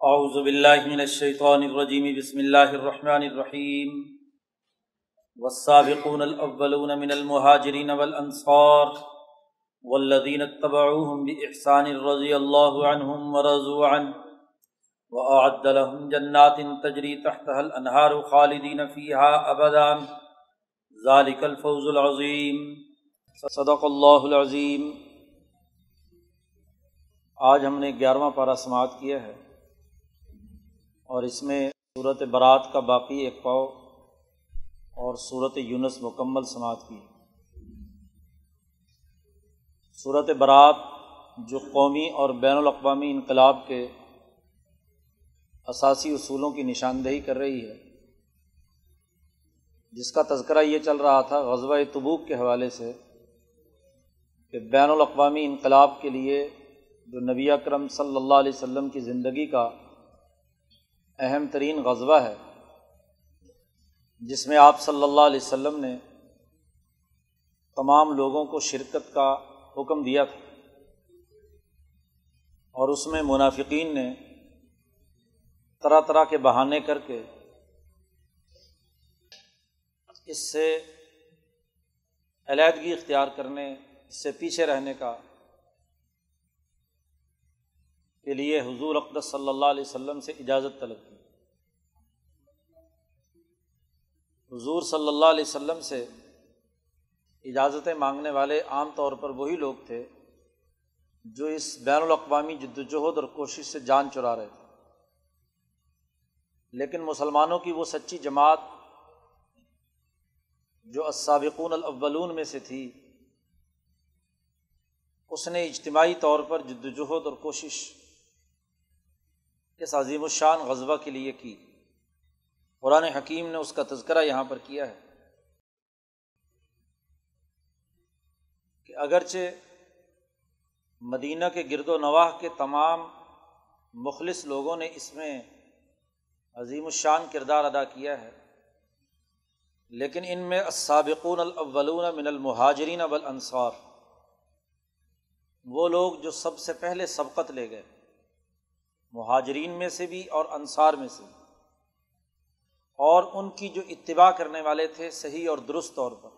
اعوذ باللہ من الشیطان الرجیم، بسم اللہ الرحمن الرحیم. والسابقون الاولون من المہاجرین والانصار والذین اتبعوهم بإحسان رضی اللہ عنہم ورضوا عنہ. وأعد لهم جنات تجری تحتها الانہار خالدین فیها ابدا. ذالک الفوز العظیم. صدق اللہ العظیم. آج ہم نے گیارہواں پارہ سماعت کیا ہے. اور اس میں صورت برات کا باقی ایک پاؤ اور صورت یونس مکمل سماعت کی۔ صورت برات جو قومی اور بین الاقوامی انقلاب کے اساسی اصولوں کی نشاندہی کر رہی ہے، جس کا تذکرہ یہ چل رہا تھا غزوہ تبوک کے حوالے سے کہ بین الاقوامی انقلاب کے لیے جو نبی اکرم صلی اللہ علیہ وسلم کی زندگی کا اہم ترین غزوہ ہے، جس میں آپ صلی اللہ علیہ وسلم نے تمام لوگوں کو شرکت کا حکم دیا تھا۔ اور اس میں منافقین نے طرح طرح کے بہانے کر کے اس سے علیحدگی اختیار کرنے، اس سے پیچھے رہنے کا کے لیے حضور اقدس صلی اللہ علیہ وسلم سے اجازت طلب کی۔ حضور صلی اللہ علیہ وسلم سے اجازتیں مانگنے والے عام طور پر وہی لوگ تھے جو اس بین الاقوامی جد وجہد اور کوشش سے جان چرا رہے تھے۔ لیکن مسلمانوں کی وہ سچی جماعت جو السابقون الاولون میں سے تھی، اس نے اجتماعی طور پر جد وجہد اور کوشش اس عظیم الشان غزبہ کے لیے کی قرآن حکیم نے اس کا تذکرہ یہاں پر کیا ہے۔ کہ اگرچہ مدینہ کے گرد و نواح کے تمام مخلص لوگوں نے اس میں عظیم الشان کردار ادا کیا ہے، لیکن ان میں السابقون الاولون من المہاجرین والانصار، وہ لوگ جو سب سے پہلے سبقت لے گئے۔ مہاجرین میں سے بھی اور انصار میں سے بھی۔ اور ان کی جو اتباع کرنے والے تھے صحیح اور درست طور پر۔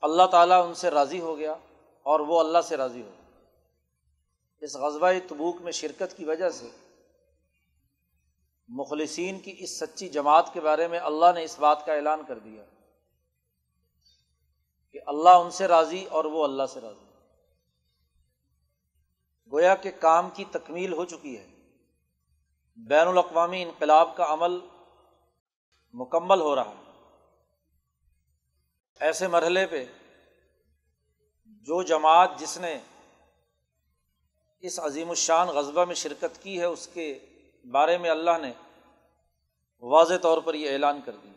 اللہ تعالیٰ ان سے راضی ہو گیا اور وہ اللہ سے راضی ہو گیا۔ اس غزبۂ تبوک میں شرکت کی وجہ سے مخلصین کی اس سچی جماعت کے بارے میں اللہ نے اس بات کا اعلان کر دیا کہ اللہ ان سے راضی اور وہ اللہ سے راضی۔ گویا کہ کام کی تکمیل ہو چکی ہے۔ بین الاقوامی انقلاب کا عمل مکمل ہو رہا ہے۔ ایسے مرحلے پہ جو جماعت جس نے اس عظیم الشان غذبہ میں شرکت کی ہے، اس کے بارے میں اللہ نے واضح طور پر یہ اعلان کر دیا۔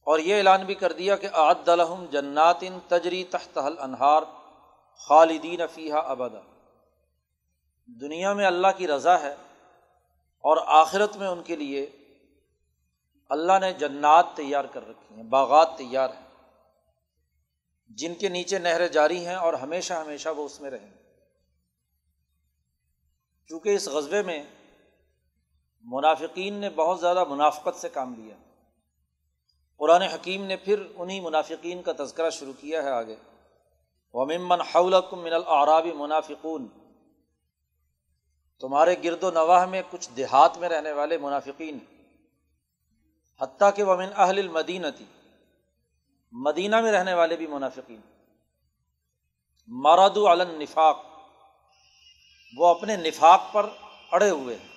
اور یہ اعلان بھی کر دیا کہ عد الحم جنات تجری تحت انہار خالدین فیحہ ابدا۔ دنیا میں اللہ کی رضا ہے اور آخرت میں ان کے لیے اللہ نے جنات تیار کر رکھی ہیں، باغات تیار ہیں۔ جن کے نیچے نہریں جاری ہیں اور ہمیشہ ہمیشہ وہ اس میں رہیں۔ گے چونکہ اس غذبے میں منافقین نے بہت زیادہ منافقت سے کام لیا۔ قرآن حکیم نے پھر انہیں منافقین کا تذکرہ شروع کیا ہے آگے۔ ومن حولکم من العرابی منافقون۔ تمہارے گرد و نواح میں کچھ دیہات میں رہنے والے منافقین۔ حتیٰ کہ ومن اہل المدینہ تھی مدینہ میں رہنے والے بھی منافقین۔ مراد علن نفاق وہ اپنے نفاق پر اڑے ہوئے ہیں۔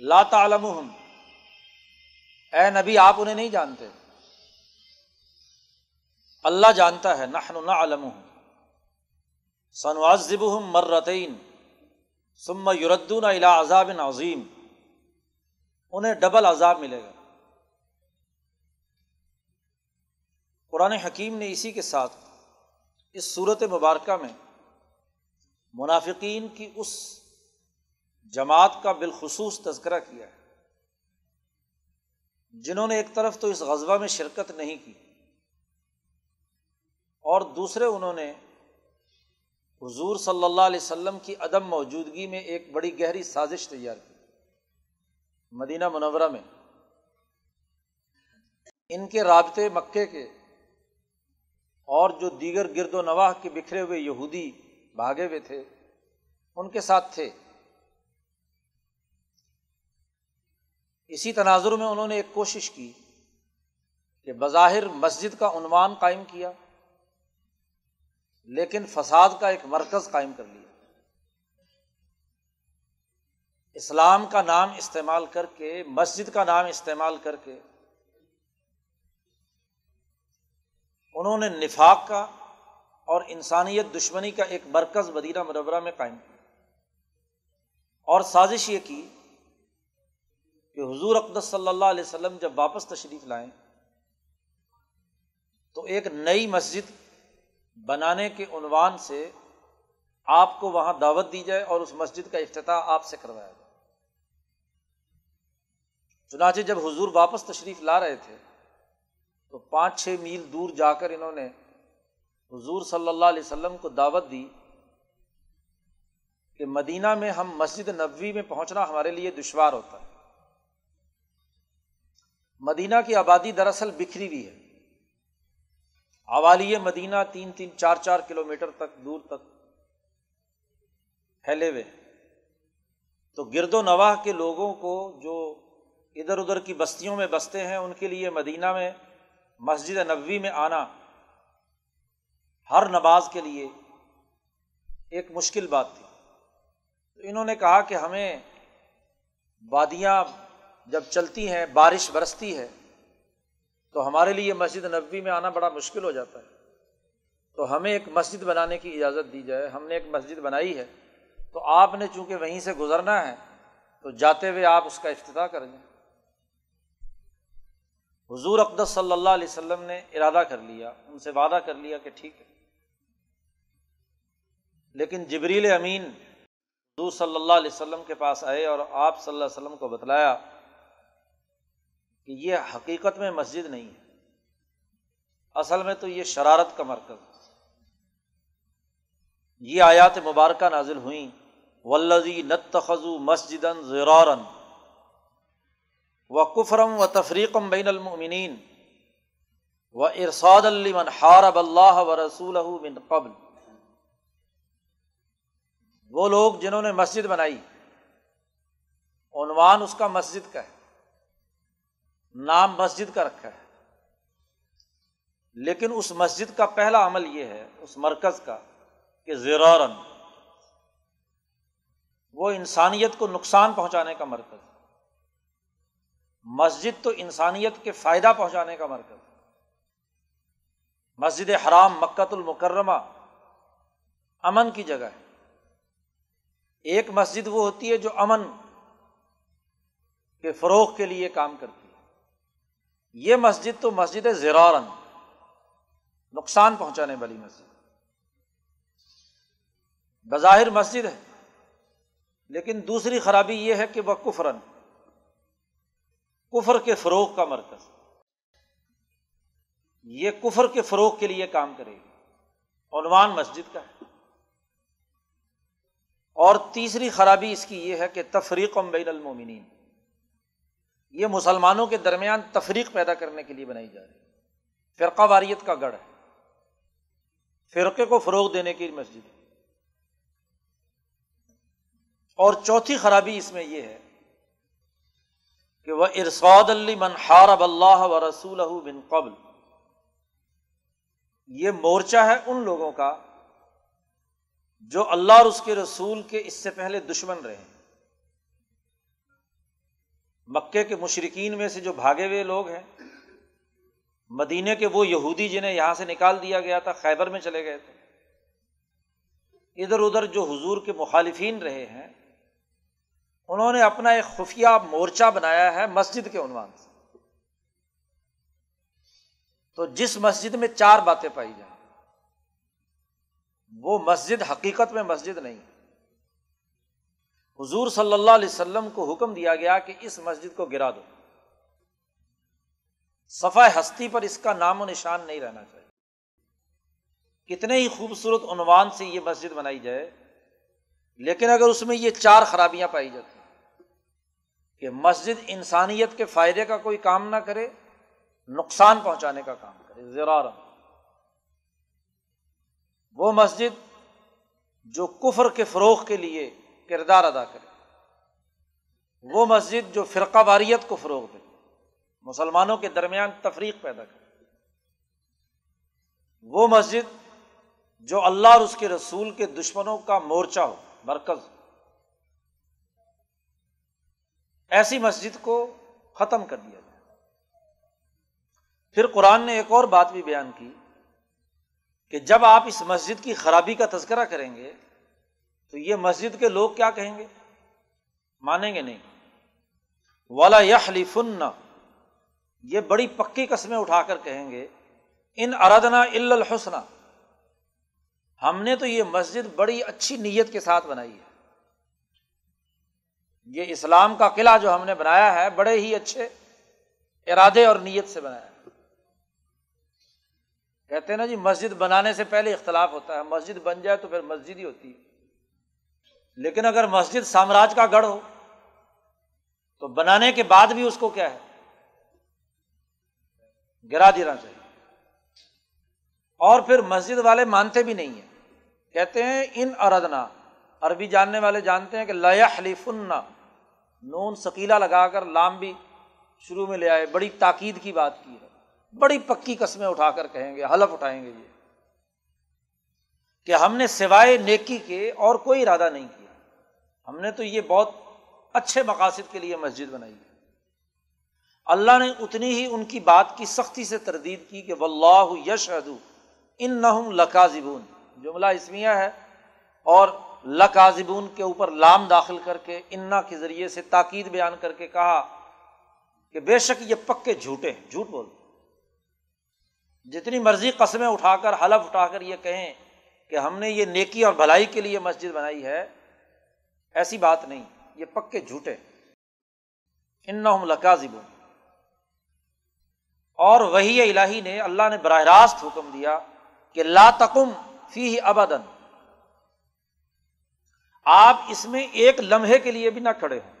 لا تعلم اے نبی، آپ انہیں نہیں جانتے۔ اللہ جانتا ہے، نحن نعلم سنعذبهم مرتين ثم یردون الا عذاب عظیم۔ انہیں ڈبل عذاب ملے گا۔ قرآن حکیم نے اسی کے ساتھ اس صورت مبارکہ میں منافقین کی اس جماعت کا بالخصوص تذکرہ کیا ہے۔ جنہوں نے ایک طرف تو اس غذبہ میں شرکت نہیں کی اور دوسرے انہوں نے حضور صلی اللہ علیہ وسلم کی عدم موجودگی میں ایک بڑی گہری سازش تیار کی۔ مدینہ منورہ میں۔ ان کے رابطے مکے کے اور جو دیگر گرد و نواح کے بکھرے ہوئے یہودی بھاگے ہوئے تھے، ان کے ساتھ تھے۔ اسی تناظر میں انہوں نے ایک کوشش کی کہ بظاہر مسجد کا عنوان قائم کیا۔ لیکن فساد کا ایک مرکز قائم کر لیا۔ اسلام کا نام استعمال کر کے، مسجد کا نام استعمال کر کے انہوں نے نفاق کا اور انسانیت دشمنی کا ایک مرکز مدینہ مربرہ میں قائم کیا۔ اور سازش یہ کی کہ حضور اقدس صلی اللہ علیہ وسلم جب واپس تشریف لائیں تو ایک نئی مسجد بنانے کے عنوان سے آپ کو وہاں دعوت دی جائے اور اس مسجد کا افتتاح آپ سے کروایا جائے۔ چنانچہ جب حضور واپس تشریف لا رہے تھے، تو پانچ چھ میل دور جا کر انہوں نے حضور صلی اللہ علیہ وسلم کو دعوت دی کہ مدینہ میں ہم مسجد نبوی میں پہنچنا ہمارے لیے دشوار ہوتا ہے۔ مدینہ کی آبادی دراصل بکھری ہوئی ہے۔ اوالی مدینہ تین تین چار چار کلو میٹر تک دور تک پھیلے ہوئے۔ تو گرد و نواح کے لوگوں کو جو ادھر ادھر کی بستیوں میں بستے ہیں، ان کے لیے مدینہ میں، مسجد نبوی میں آنا ہر نماز کے لیے ایک مشکل بات تھی۔ تو انہوں نے کہا کہ ہمیں وادیاں جب چلتی ہیں، بارش برستی ہے تو ہمارے لیے مسجد نبوی میں آنا بڑا مشکل ہو جاتا ہے۔ تو ہمیں ایک مسجد بنانے کی اجازت دی جائے۔ ہم نے ایک مسجد بنائی ہے۔ تو آپ نے چونکہ وہیں سے گزرنا ہے، تو جاتے ہوئے آپ اس کا افتتاح کریں۔ گے حضور اقدس صلی اللہ علیہ وسلم نے ارادہ کر لیا، ان سے وعدہ کر لیا کہ ٹھیک ہے۔ لیکن جبریل امین حضور صلی اللہ علیہ وسلم کے پاس آئے اور آپ صلی اللہ علیہ وسلم کو بتلایا کہ یہ حقیقت میں مسجد نہیں ہے۔ اصل میں تو یہ شرارت کا مرکز یہ آیات مبارکہ نازل ہوئیں۔ ولزی نت خزو مسجد زرارن و کفرم و تفریقم بین المنین و ارساد المن حارب اللہ و رسول قبل۔ وہ لوگ جنہوں نے مسجد بنائی، عنوان اس کا مسجد کا ہے۔ نام مسجد کا رکھا ہے۔ لیکن اس مسجد کا پہلا عمل یہ ہے، اس مرکز کا، کہ زیرورن وہ انسانیت کو نقصان پہنچانے کا مرکز مسجد تو انسانیت کے فائدہ پہنچانے کا مرکز مسجد حرام مکت المکرمہ امن کی جگہ ہے۔ ایک مسجد وہ ہوتی ہے جو امن کے فروغ کے لیے کام کرتی ہے۔ یہ مسجد تو مسجد زیرارن نقصان پہنچانے والی مسجد۔ بظاہر مسجد ہے، لیکن دوسری خرابی یہ ہے کہ وہ کفرن، کفر کے فروغ کا مرکز۔ یہ کفر کے فروغ کے لیے کام کرے گی۔ عنوان مسجد کا ہے۔ اور تیسری خرابی اس کی یہ ہے کہ تفریق بین المومنین۔ یہ مسلمانوں کے درمیان تفریق پیدا کرنے کے لیے بنائی جا رہی ہے۔ فرقہ واریت کا گڑھ ہے۔ فرقے کو فروغ دینے کی مسجد ہے۔ اور چوتھی خرابی اس میں یہ ہے کہ وہ ارساد من حارب اللہ و رسول بن قبل۔ یہ مورچہ ہے ان لوگوں کا جو اللہ اور اس کے رسول کے اس سے پہلے دشمن رہے۔ ہیں مکے کے مشرقین میں سے جو بھاگے ہوئے لوگ ہیں مدینے کے وہ یہودی جنہیں یہاں سے نکال دیا گیا تھا، خیبر میں چلے گئے تھے۔ ادھر ادھر جو حضور کے مخالفین رہے ہیں، انہوں نے اپنا ایک خفیہ مورچہ بنایا ہے مسجد کے عنوان سے۔ تو جس مسجد میں چار باتیں پائی جائیں، وہ مسجد حقیقت میں مسجد نہیں۔ حضور صلی اللہ علیہ وسلم کو حکم دیا گیا کہ اس مسجد کو گرا دو۔ صفا ہستی پر اس کا نام و نشان نہیں رہنا چاہیے۔ کتنے ہی خوبصورت عنوان سے یہ مسجد بنائی جائے، لیکن اگر اس میں یہ چار خرابیاں پائی جاتی ہیں کہ مسجد انسانیت کے فائدے کا کوئی کام نہ کرے، نقصان پہنچانے کا کام کرے زرار وہ مسجد جو کفر کے فروغ کے لیے کردار ادا کرے۔ وہ مسجد جو فرقہ واریت کو فروغ دے۔ مسلمانوں کے درمیان تفریق پیدا کرے۔ وہ مسجد جو اللہ اور اس کے رسول کے دشمنوں کا مورچہ ہو، مرکز۔ ایسی مسجد کو ختم کر دیا جائے۔ پھر قرآن نے ایک اور بات بھی بیان کی کہ جب آپ اس مسجد کی خرابی کا تذکرہ کریں گے تو یہ مسجد کے لوگ کیا کہیں گے؟ مانیں گے نہیں۔ والا یخلی فن یہ بڑی پکی قسمیں اٹھا کر کہیں گے، ان اردنا الحسن۔ ہم نے تو یہ مسجد بڑی اچھی نیت کے ساتھ بنائی ہے۔ یہ اسلام کا قلعہ جو ہم نے بنایا ہے، بڑے ہی اچھے ارادے اور نیت سے بنایا کہتے ہیں نا جی مسجد بنانے سے پہلے اختلاف ہوتا ہے۔ مسجد بن جائے تو پھر مسجد ہی ہوتی ہے۔ لیکن اگر مسجد سامراج کا گڑھ ہو، تو بنانے کے بعد بھی اس کو کیا ہے؟ گرا دینا چاہیے۔ اور پھر مسجد والے مانتے بھی نہیں ہیں۔ کہتے ہیں، ان اردنا۔ عربی جاننے والے جانتے ہیں کہ لیا حلیفن نون سکیلا لگا کر لام بھی شروع میں لے آئے۔ بڑی تاکید کی بات کی ہے۔ بڑی پکی قسمیں اٹھا کر کہیں گے، حلف اٹھائیں گے یہ کہ ہم نے سوائے نیکی کے اور کوئی ارادہ نہیں کیا۔ ہم نے تو یہ بہت اچھے مقاصد کے لیے مسجد بنائی ہے۔ اللہ نے اتنی ہی ان کی بات کی سختی سے تردید کی کہ واللہ یشہد ان نہ لکاذبون۔ جملہ اسمیہ ہے اور لکاذبون کے اوپر لام داخل کر کے انا کے ذریعے سے تاکید بیان کر کے کہا کہ بے شک یہ پکے جھوٹے ہیں، جھوٹ بول۔ جتنی مرضی قسمیں اٹھا کر، حلف اٹھا کر یہ کہیں کہ ہم نے یہ نیکی اور بھلائی کے لیے مسجد بنائی ہے ایسی بات نہیں، یہ پکے جھوٹے ان لکاذب اور وہی الہی نے اللہ نے براہ راست حکم دیا کہ لا تکم فی ابدن آپ اس میں ایک لمحے کے لیے بھی نہ کھڑے ہوں۔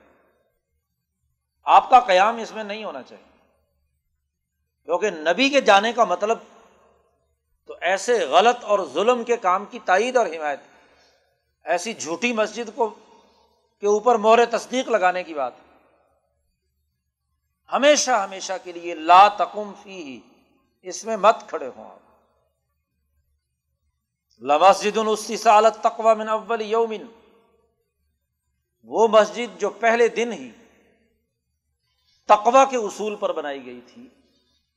آپ کا قیام اس میں نہیں ہونا چاہیے۔ کیونکہ نبی کے جانے کا مطلب تو ایسے غلط اور ظلم کے کام کی تائید اور حمایت۔ ایسی جھوٹی مسجد کو کے اوپر مور تصدیق لگانے کی بات ہمیشہ ہمیشہ کے لیے لا تکم فی ہی اس میں مت کھڑے ہوں آپ۔ لمسجد سالت تقوا من اول یومن وہ مسجد جو پہلے دن ہی تقوا کے اصول پر بنائی گئی تھی،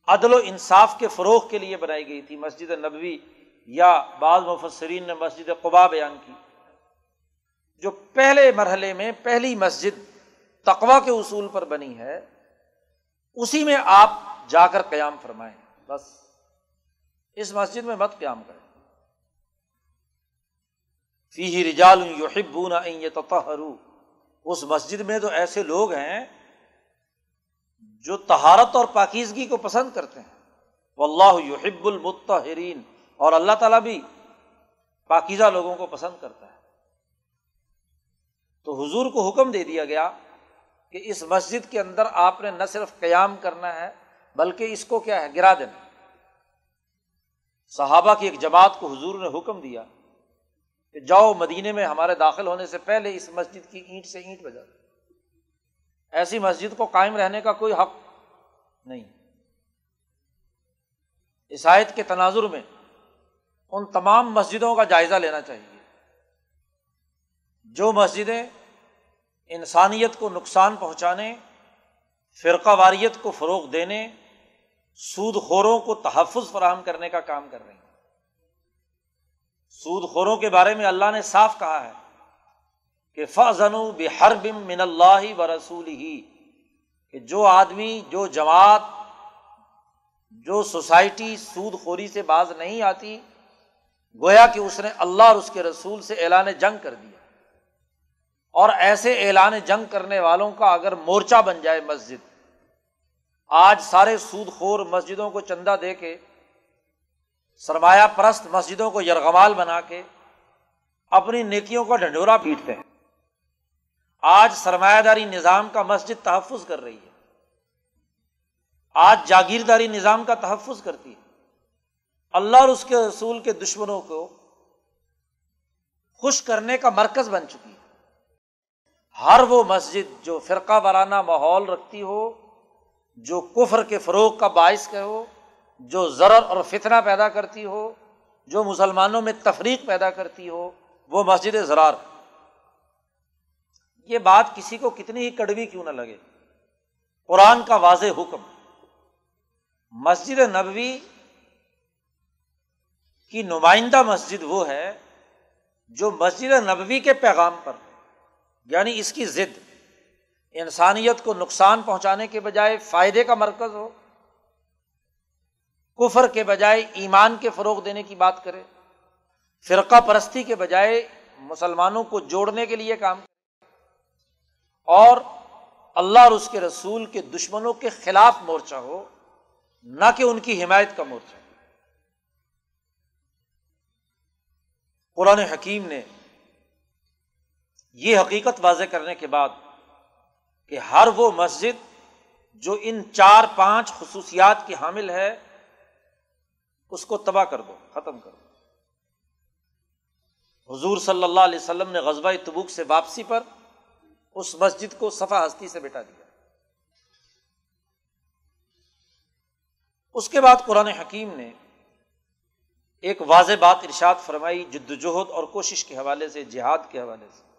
عدل و انصاف کے فروغ کے لیے بنائی گئی تھی۔ مسجد نبوی یا بعض مفسرین نے مسجد قبا بیان کی۔ جو پہلے مرحلے میں پہلی مسجد تقوا کے اصول پر بنی ہے، اسی میں آپ جا کر قیام فرمائیں۔ بس، اس مسجد میں مت قیام کریں۔ فی رجال یحبون ان یتطہروا اس مسجد میں تو ایسے لوگ ہیں جو تہارت اور پاکیزگی کو پسند کرتے ہیں۔ وہ اللہ یحب المتحرین اور اللہ تعالیٰ بھی پاکیزہ لوگوں کو پسند کرتا ہے۔ تو حضور کو حکم دے دیا گیا کہ اس مسجد کے اندر آپ نے نہ صرف قیام کرنا ہے، بلکہ اس کو کیا ہے، گرا دینا صحابہ کی ایک جماعت کو حضور نے حکم دیا کہ جاؤ مدینے میں ہمارے داخل ہونے سے پہلے اس مسجد کی اینٹ سے اینٹ بجا ایسی مسجد کو قائم رہنے کا کوئی حق نہیں۔ عیسائیت کے تناظر میں ان تمام مسجدوں کا جائزہ لینا چاہیے۔ جو مسجدیں انسانیت کو نقصان پہنچانے، فرقہ واریت کو فروغ دینے، سود خوروں کو تحفظ فراہم کرنے کا کام کر رہی ہیں۔ سود خوروں کے بارے میں اللہ نے صاف کہا ہے کہ فضن بحر بم من اللہ و رسول ہی کہ جو آدمی، جو جماعت، جو سوسائٹی سود خوری سے باز نہیں آتی، گویا کہ اس نے اللہ اور اس کے رسول سے اعلان جنگ کر دیا۔ اور ایسے اعلان جنگ کرنے والوں کا اگر مورچہ بن جائے مسجد، آج سارے سود خور مسجدوں کو چندہ دے کے، سرمایہ پرست مسجدوں کو یرغمال بنا کے اپنی نیکیوں کا ڈھنڈورا پیٹتے ہیں۔ آج سرمایہ داری نظام کا مسجد تحفظ کر رہی ہے۔ آج جاگیرداری نظام کا تحفظ کرتی ہے۔ اللہ اور اس کے رسول کے دشمنوں کو خوش کرنے کا مرکز بن چکی ہر وہ مسجد جو فرقہ وارانہ ماحول رکھتی ہو، جو کفر کے فروغ کا باعث کہ ہو، جو ضرر اور فتنہ پیدا کرتی ہو، جو مسلمانوں میں تفریق پیدا کرتی ہو، وہ مسجد زرار۔ یہ بات کسی کو کتنی ہی کڑوی کیوں نہ لگے۔ قرآن کا واضح حکم۔ مسجد نبوی کی نمائندہ مسجد وہ ہے جو مسجد نبوی کے پیغام پر یعنی اس کی ضد۔ انسانیت کو نقصان پہنچانے کے بجائے فائدے کا مرکز ہو۔ کفر کے بجائے ایمان کے فروغ دینے کی بات کرے۔ فرقہ پرستی کے بجائے مسلمانوں کو جوڑنے کے لیے کام کرے۔ اور اللہ اور اس کے رسول کے دشمنوں کے خلاف مورچہ ہو، نہ کہ ان کی حمایت کا مورچہ۔ قرآن حکیم نے یہ حقیقت واضح کرنے کے بعد کہ ہر وہ مسجد جو ان چار پانچ خصوصیات کی حامل ہے، اس کو تباہ کر دو، ختم کر دو۔ حضور صلی اللہ علیہ وسلم نے غزبۂ تبوک سے واپسی پر اس مسجد کو صفا ہستی سے بیٹا دیا۔ اس کے بعد قرآن حکیم نے ایک واضح بات ارشاد فرمائی جد وجہد اور کوشش کے حوالے سے، جہاد کے حوالے سے۔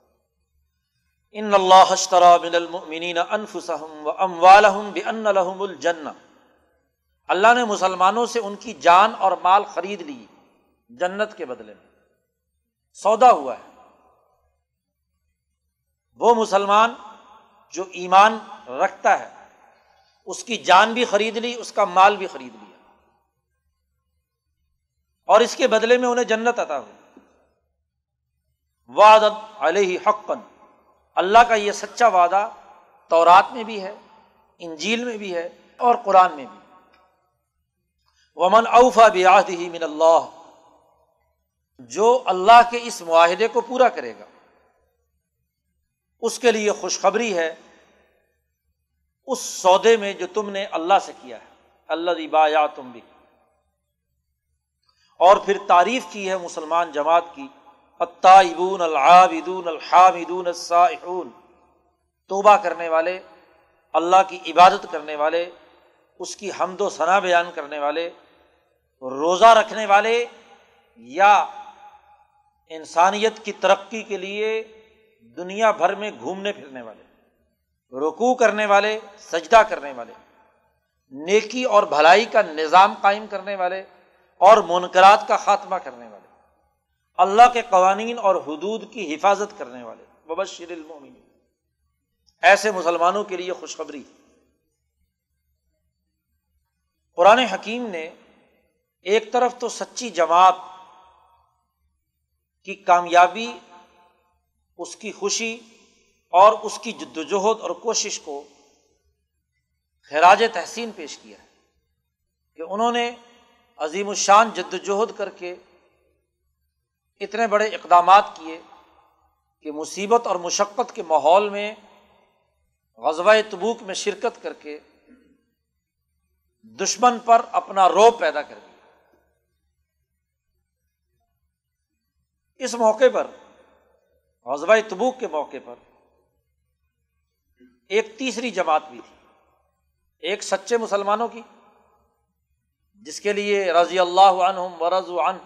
ان اللہ من المؤمنین انفسهم واموالهم بان لهم الجنہ اللہ نے مسلمانوں سے ان کی جان اور مال خرید لی جنت کے بدلے میں۔ سودا ہوا ہے۔ وہ مسلمان جو ایمان رکھتا ہے، اس کی جان بھی خرید لی، اس کا مال بھی خرید لیا۔ اور اس کے بدلے میں انہیں جنت عطا ہوئی۔ وعد علیہ حقن اللہ کا یہ سچا وعدہ تورات میں بھی ہے، انجیل میں بھی ہے اور قرآن میں بھی۔ ومن اوفا بیاہدی من اللہ، جو اللہ کے اس معاہدے کو پورا کرے گا، اس کے لیے خوشخبری ہے، اس سودے میں جو تم نے اللہ سے کیا ہے۔ اللہ دیبا یا تم بھی اور پھر تعریف کی ہے مسلمان جماعت کی الطائبون العابدون الحامدون السائحون توبہ کرنے والے، اللہ کی عبادت کرنے والے، اس کی حمد و ثنا بیان کرنے والے، روزہ رکھنے والے یا انسانیت کی ترقی کے لیے دنیا بھر میں گھومنے پھرنے والے رکو کرنے والے، سجدہ کرنے والے، نیکی اور بھلائی کا نظام قائم کرنے والے اور منقرات کا خاتمہ کرنے والے۔ اللہ کے قوانین اور حدود کی حفاظت کرنے والے۔ وبشر المومن ایسے مسلمانوں کے لیے خوشخبری۔ قرآن حکیم نے ایک طرف تو سچی جماعت کی کامیابی، اس کی خوشی اور اس کی جدوجہد اور کوشش کو خراج تحسین پیش کیا ہے کہ انہوں نے عظیم الشان جد وجہد کر کے اتنے بڑے اقدامات کیے کہ مصیبت اور مشقت کے ماحول میں غزوہ تبوک میں شرکت کر کے دشمن پر اپنا روب پیدا کر دیا۔ اس موقع پر، غزوہ تبوک کے موقع پر ایک تیسری جماعت بھی تھی۔ ایک سچے مسلمانوں کی، جس کے لیے رضی اللہ عنہم ورض عن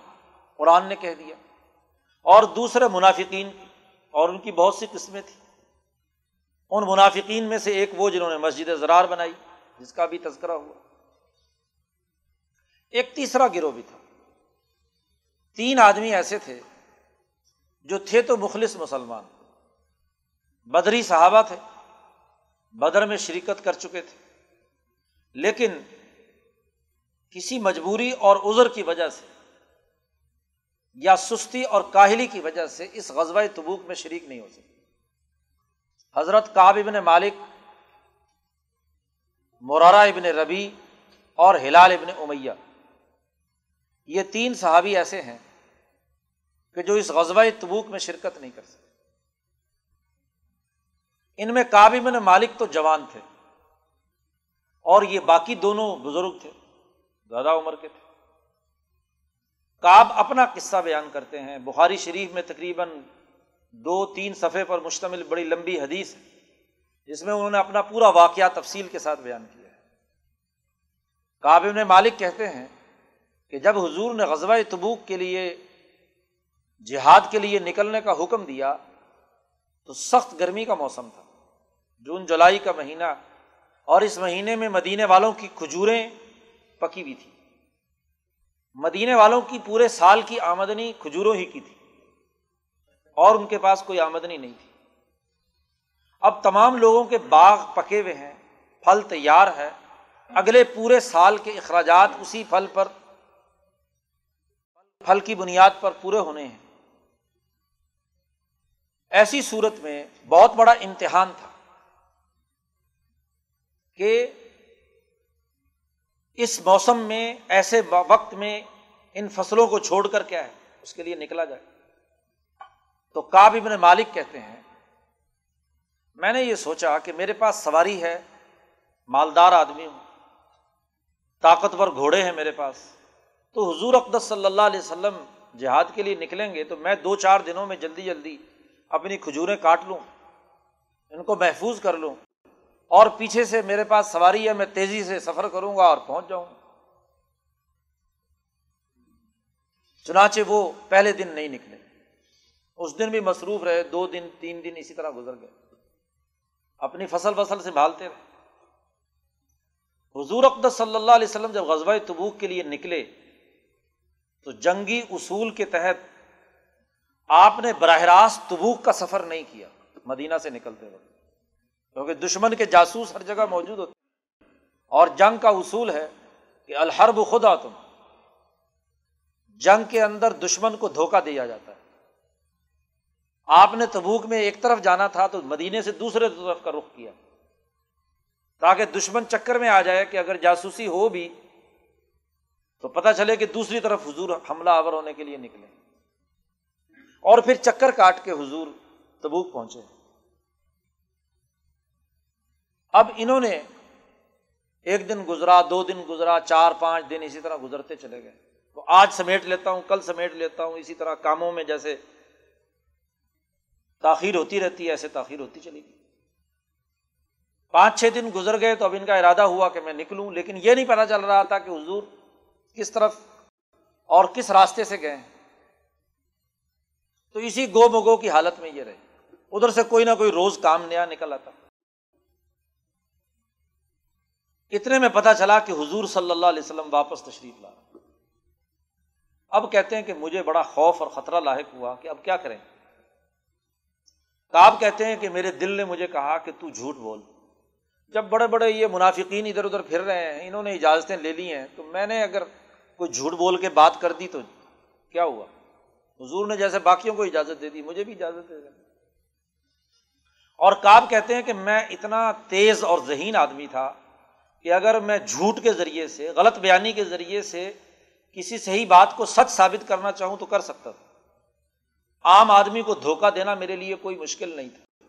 قرآن نے کہہ دیا۔ اور دوسرے منافقین کی اور ان کی بہت سی قسمیں تھیں۔ ان منافقین میں سے ایک وہ جنہوں نے مسجد زرار بنائی، جس کا بھی تذکرہ ہوا۔ ایک تیسرا گروہ بھی تھا۔ تین آدمی ایسے تھے جو تھے تو مخلص مسلمان۔ بدری صحابہ تھے، بدر میں شرکت کر چکے تھے۔ لیکن کسی مجبوری اور عذر کی وجہ سے یا سستی اور کاہلی کی وجہ سے اس غزوہ تبوک میں شریک نہیں ہو سکے۔ حضرت کاب ابن مالک مرارا ابن ربی اور ہلال ابن امیہ۔ یہ تین صحابی ایسے ہیں کہ جو اس غزوہ تبوک میں شرکت نہیں کر سکتے ان میں کابی نے مالک تو جوان تھے اور یہ باقی دونوں بزرگ تھے زیادہ عمر کے تھے۔ کاب اپنا قصہ بیان کرتے ہیں۔ بخاری شریف میں تقریباً دو تین صفحے پر مشتمل بڑی لمبی حدیث ہے، جس میں انہوں نے اپنا پورا واقعہ تفصیل کے ساتھ بیان کیا ہے۔ کابل مالک کہتے ہیں کہ جب حضور نے غزوہ تبوک کے لیے، جہاد کے لیے نکلنے کا حکم دیا، تو سخت گرمی کا موسم تھا۔ جون جولائی کا مہینہ اور اس مہینے میں مدینے والوں کی کھجوریں پکی ہوئی تھی مدینے والوں کی پورے سال کی آمدنی کھجوروں ہی کی تھی اور ان کے پاس کوئی آمدنی نہیں تھی۔ اب تمام لوگوں کے باغ پکے ہوئے ہیں، پھل تیار ہے۔ اگلے پورے سال کے اخراجات اسی پھل پر، پھل کی بنیاد پر پورے ہونے ہیں۔ ایسی صورت میں بہت بڑا امتحان تھا کہ اس موسم میں، ایسے وقت میں ان فصلوں کو چھوڑ کر کیا ہے؟ اس کے لیے نکلا جائے۔ تو کاب ابن مالک کہتے ہیں، میں نے یہ سوچا کہ میرے پاس سواری ہے، مالدار آدمی ہوں، طاقتور گھوڑے ہیں میرے پاس، تو حضور اقدس صلی اللہ علیہ وسلم جہاد کے لیے نکلیں گے، تو میں دو چار دنوں میں جلدی جلدی اپنی کھجوریں کاٹ لوں، ان کو محفوظ کر لوں۔ اور پیچھے سے میرے پاس سواری ہے، میں تیزی سے سفر کروں گا اور پہنچ جاؤں گا۔ چنانچہ وہ پہلے دن نہیں نکلے۔ اس دن بھی مصروف رہے، دو دن، تین دن اسی طرح گزر گئے۔ اپنی فصل فصل سے بھالتے رہے۔ حضور اقدس صلی اللہ علیہ وسلم جب غزبۂ تبوک کے لیے نکلے، تو جنگی اصول کے تحت آپ نے براہ راست تبوک کا سفر نہیں کیا، مدینہ سے نکلتے وقت۔ کیونکہ دشمن کے جاسوس ہر جگہ موجود ہوتے اور جنگ کا اصول ہے کہ الحرب خدا تم۔ جنگ کے اندر دشمن کو دھوکہ دیا جاتا ہے۔ آپ نے تبوک میں ایک طرف جانا تھا تو مدینے سے دوسرے طرف کا رخ کیا۔ تاکہ دشمن چکر میں آ جائے کہ اگر جاسوسی ہو بھی تو پتہ چلے کہ دوسری طرف حضور حملہ آور ہونے کے لیے نکلے۔ اور پھر چکر کاٹ کے حضور تبوک پہنچے۔ اب انہوں نے ایک دن گزرا، دو دن گزرا، چار، پانچ دن اسی طرح گزرتے چلے گئے۔ تو آج سمیٹ لیتا ہوں، کل سمیٹ لیتا ہوں، اسی طرح کاموں میں جیسے تاخیر ہوتی رہتی ہے، ایسے تاخیر ہوتی چلی گئی۔ پانچ، چھ دن گزر گئے تو اب ان کا ارادہ ہوا کہ میں نکلوں، لیکن یہ نہیں پتا چل رہا تھا کہ حضور کس طرف اور کس راستے سے گئے۔ تو اسی گو مگو کی حالت میں یہ رہے۔ ادھر سے کوئی نہ کوئی روز کام نیا نکل آتا۔ اتنے میں پتا چلا کہ حضور صلی اللہ علیہ وسلم واپس تشریف لا اب کہتے ہیں کہ مجھے بڑا خوف اور خطرہ لاحق ہوا کہ اب کیا کریں۔ کاب کہتے ہیں کہ میرے دل نے مجھے کہا کہ تو جھوٹ بول۔ جب بڑے بڑے یہ منافقین ادھر ادھر پھر رہے ہیں، انہوں نے اجازتیں لے لی ہیں، تو میں نے اگر کوئی جھوٹ بول کے بات کر دی تو کیا ہوا؟ حضور نے جیسے باقیوں کو اجازت دے دی، مجھے بھی اجازت دے دی اور کاب کہتے ہیں کہ میں اتنا تیز اور ذہین آدمی تھا کہ اگر میں جھوٹ کے ذریعے سے، غلط بیانی کے ذریعے سے کسی صحیح بات کو سچ ثابت کرنا چاہوں تو کر سکتا تھا۔ عام آدمی کو دھوکہ دینا میرے لیے کوئی مشکل نہیں تھا۔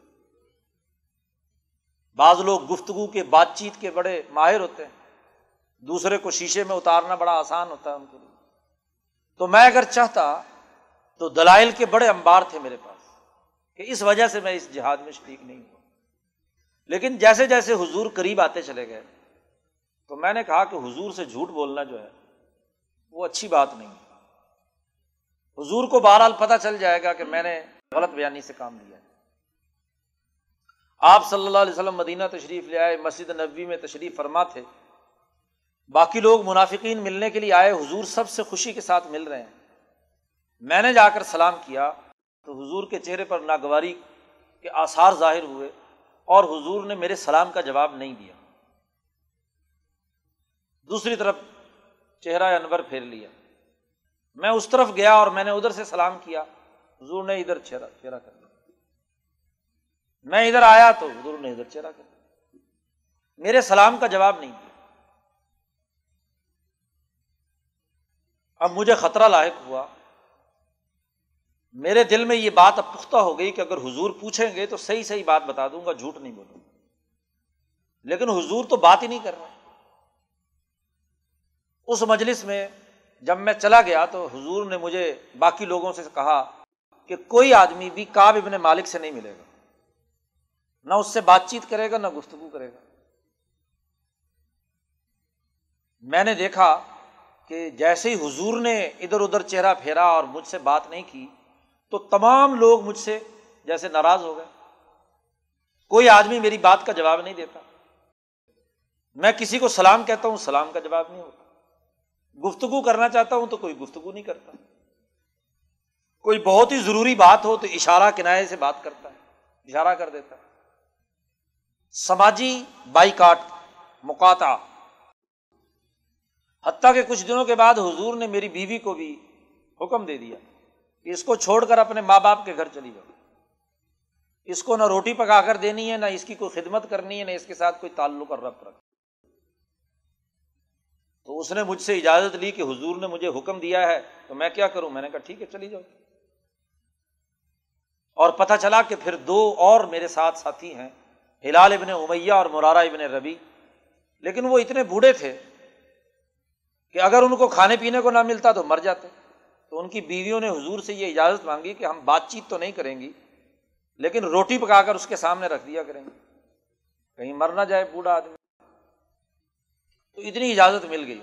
بعض لوگ گفتگو کے، بات چیت کے بڑے ماہر ہوتے ہیں۔ دوسرے کو شیشے میں اتارنا بڑا آسان ہوتا ہے ان کے لیے۔ تو میں اگر چاہتا تو دلائل کے بڑے امبار تھے میرے پاس کہ اس وجہ سے میں اس جہاد میں شریک نہیں ہوا۔ لیکن جیسے جیسے حضور قریب آتے چلے گئے تو میں نے کہا کہ حضور سے جھوٹ بولنا جو ہے، وہ اچھی بات نہیں حضور کو بہرحال پتہ چل جائے گا کہ میں نے غلط بیانی سے کام لیا آپ صلی اللہ علیہ وسلم مدینہ تشریف لے آئے، مسجد نبوی میں تشریف فرما تھے۔ باقی لوگ منافقین ملنے کے لیے آئے، حضور سب سے خوشی کے ساتھ مل رہے ہیں۔ میں نے جا کر سلام کیا تو حضور کے چہرے پر ناگواری کے آثار ظاہر ہوئے اور حضور نے میرے سلام کا جواب نہیں دیا۔ دوسری طرف چہرہ انور پھیر لیا۔ میں اس طرف گیا اور میں نے ادھر سے سلام کیا۔ حضور نے ادھر چہرہ چہرہ کر لیا۔ میں ادھر آیا تو حضور نے ادھر چہرہ کر لیا۔ میرے سلام کا جواب نہیں دیا۔ اب مجھے خطرہ لاحق ہوا۔ میرے دل میں یہ بات اب پختہ ہو گئی کہ اگر حضور پوچھیں گے تو صحیح صحیح بات بتا دوں گا، جھوٹ نہیں بولوں گا۔ لیکن حضور تو بات ہی نہیں کر رہا۔ اس مجلس میں جب میں چلا گیا تو حضور نے مجھے باقی لوگوں سے کہا کہ کوئی آدمی بھی کاب ابن مالک سے نہیں ملے گا۔ نہ اس سے بات چیت کرے گا، نہ گفتگو کرے گا۔ میں نے دیکھا کہ جیسے ہی حضور نے ادھر ادھر چہرہ پھیرا اور مجھ سے بات نہیں کی، تو تمام لوگ مجھ سے جیسے ناراض ہو گئے۔ کوئی آدمی میری بات کا جواب نہیں دیتا۔ میں کسی کو سلام کہتا ہوں، سلام کا جواب نہیں ہوتا۔ گفتگو کرنا چاہتا ہوں تو کوئی گفتگو نہیں کرتا۔ کوئی بہت ہی ضروری بات ہو تو اشارہ کنارے سے بات کرتا ہے، اشارہ کر دیتا ہے۔ سماجی بائی کاٹ مکاتا حتیٰ کہ کچھ دنوں کے بعد حضور نے میری بیوی کو بھی حکم دے دیا کہ اس کو چھوڑ کر اپنے ماں باپ کے گھر چلی جاؤ۔ اس کو نہ روٹی پکا کر دینی ہے، نہ اس کی کوئی خدمت کرنی ہے، نہ اس کے ساتھ کوئی تعلق اور ربط رکھ تو اس نے مجھ سے اجازت لی کہ حضور نے مجھے حکم دیا ہے، تو میں کیا کروں؟ میں نے کہا، ٹھیک ہے، چلی جاؤ۔ اور پتہ چلا کہ پھر دو اور میرے ساتھ ساتھی ہیں، ہلال ابن امیہ اور مرارا ابن ربی۔ لیکن وہ اتنے بوڑھے تھے کہ اگر ان کو کھانے پینے کو نہ ملتا تو مر جاتے۔ تو ان کی بیویوں نے حضور سے یہ اجازت مانگی کہ ہم بات چیت تو نہیں کریں گی، لیکن روٹی پکا کر اس کے سامنے رکھ دیا کریں گے۔ کہیں مر نہ جائے بوڑھا آدمی۔ تو اتنی اجازت مل گئی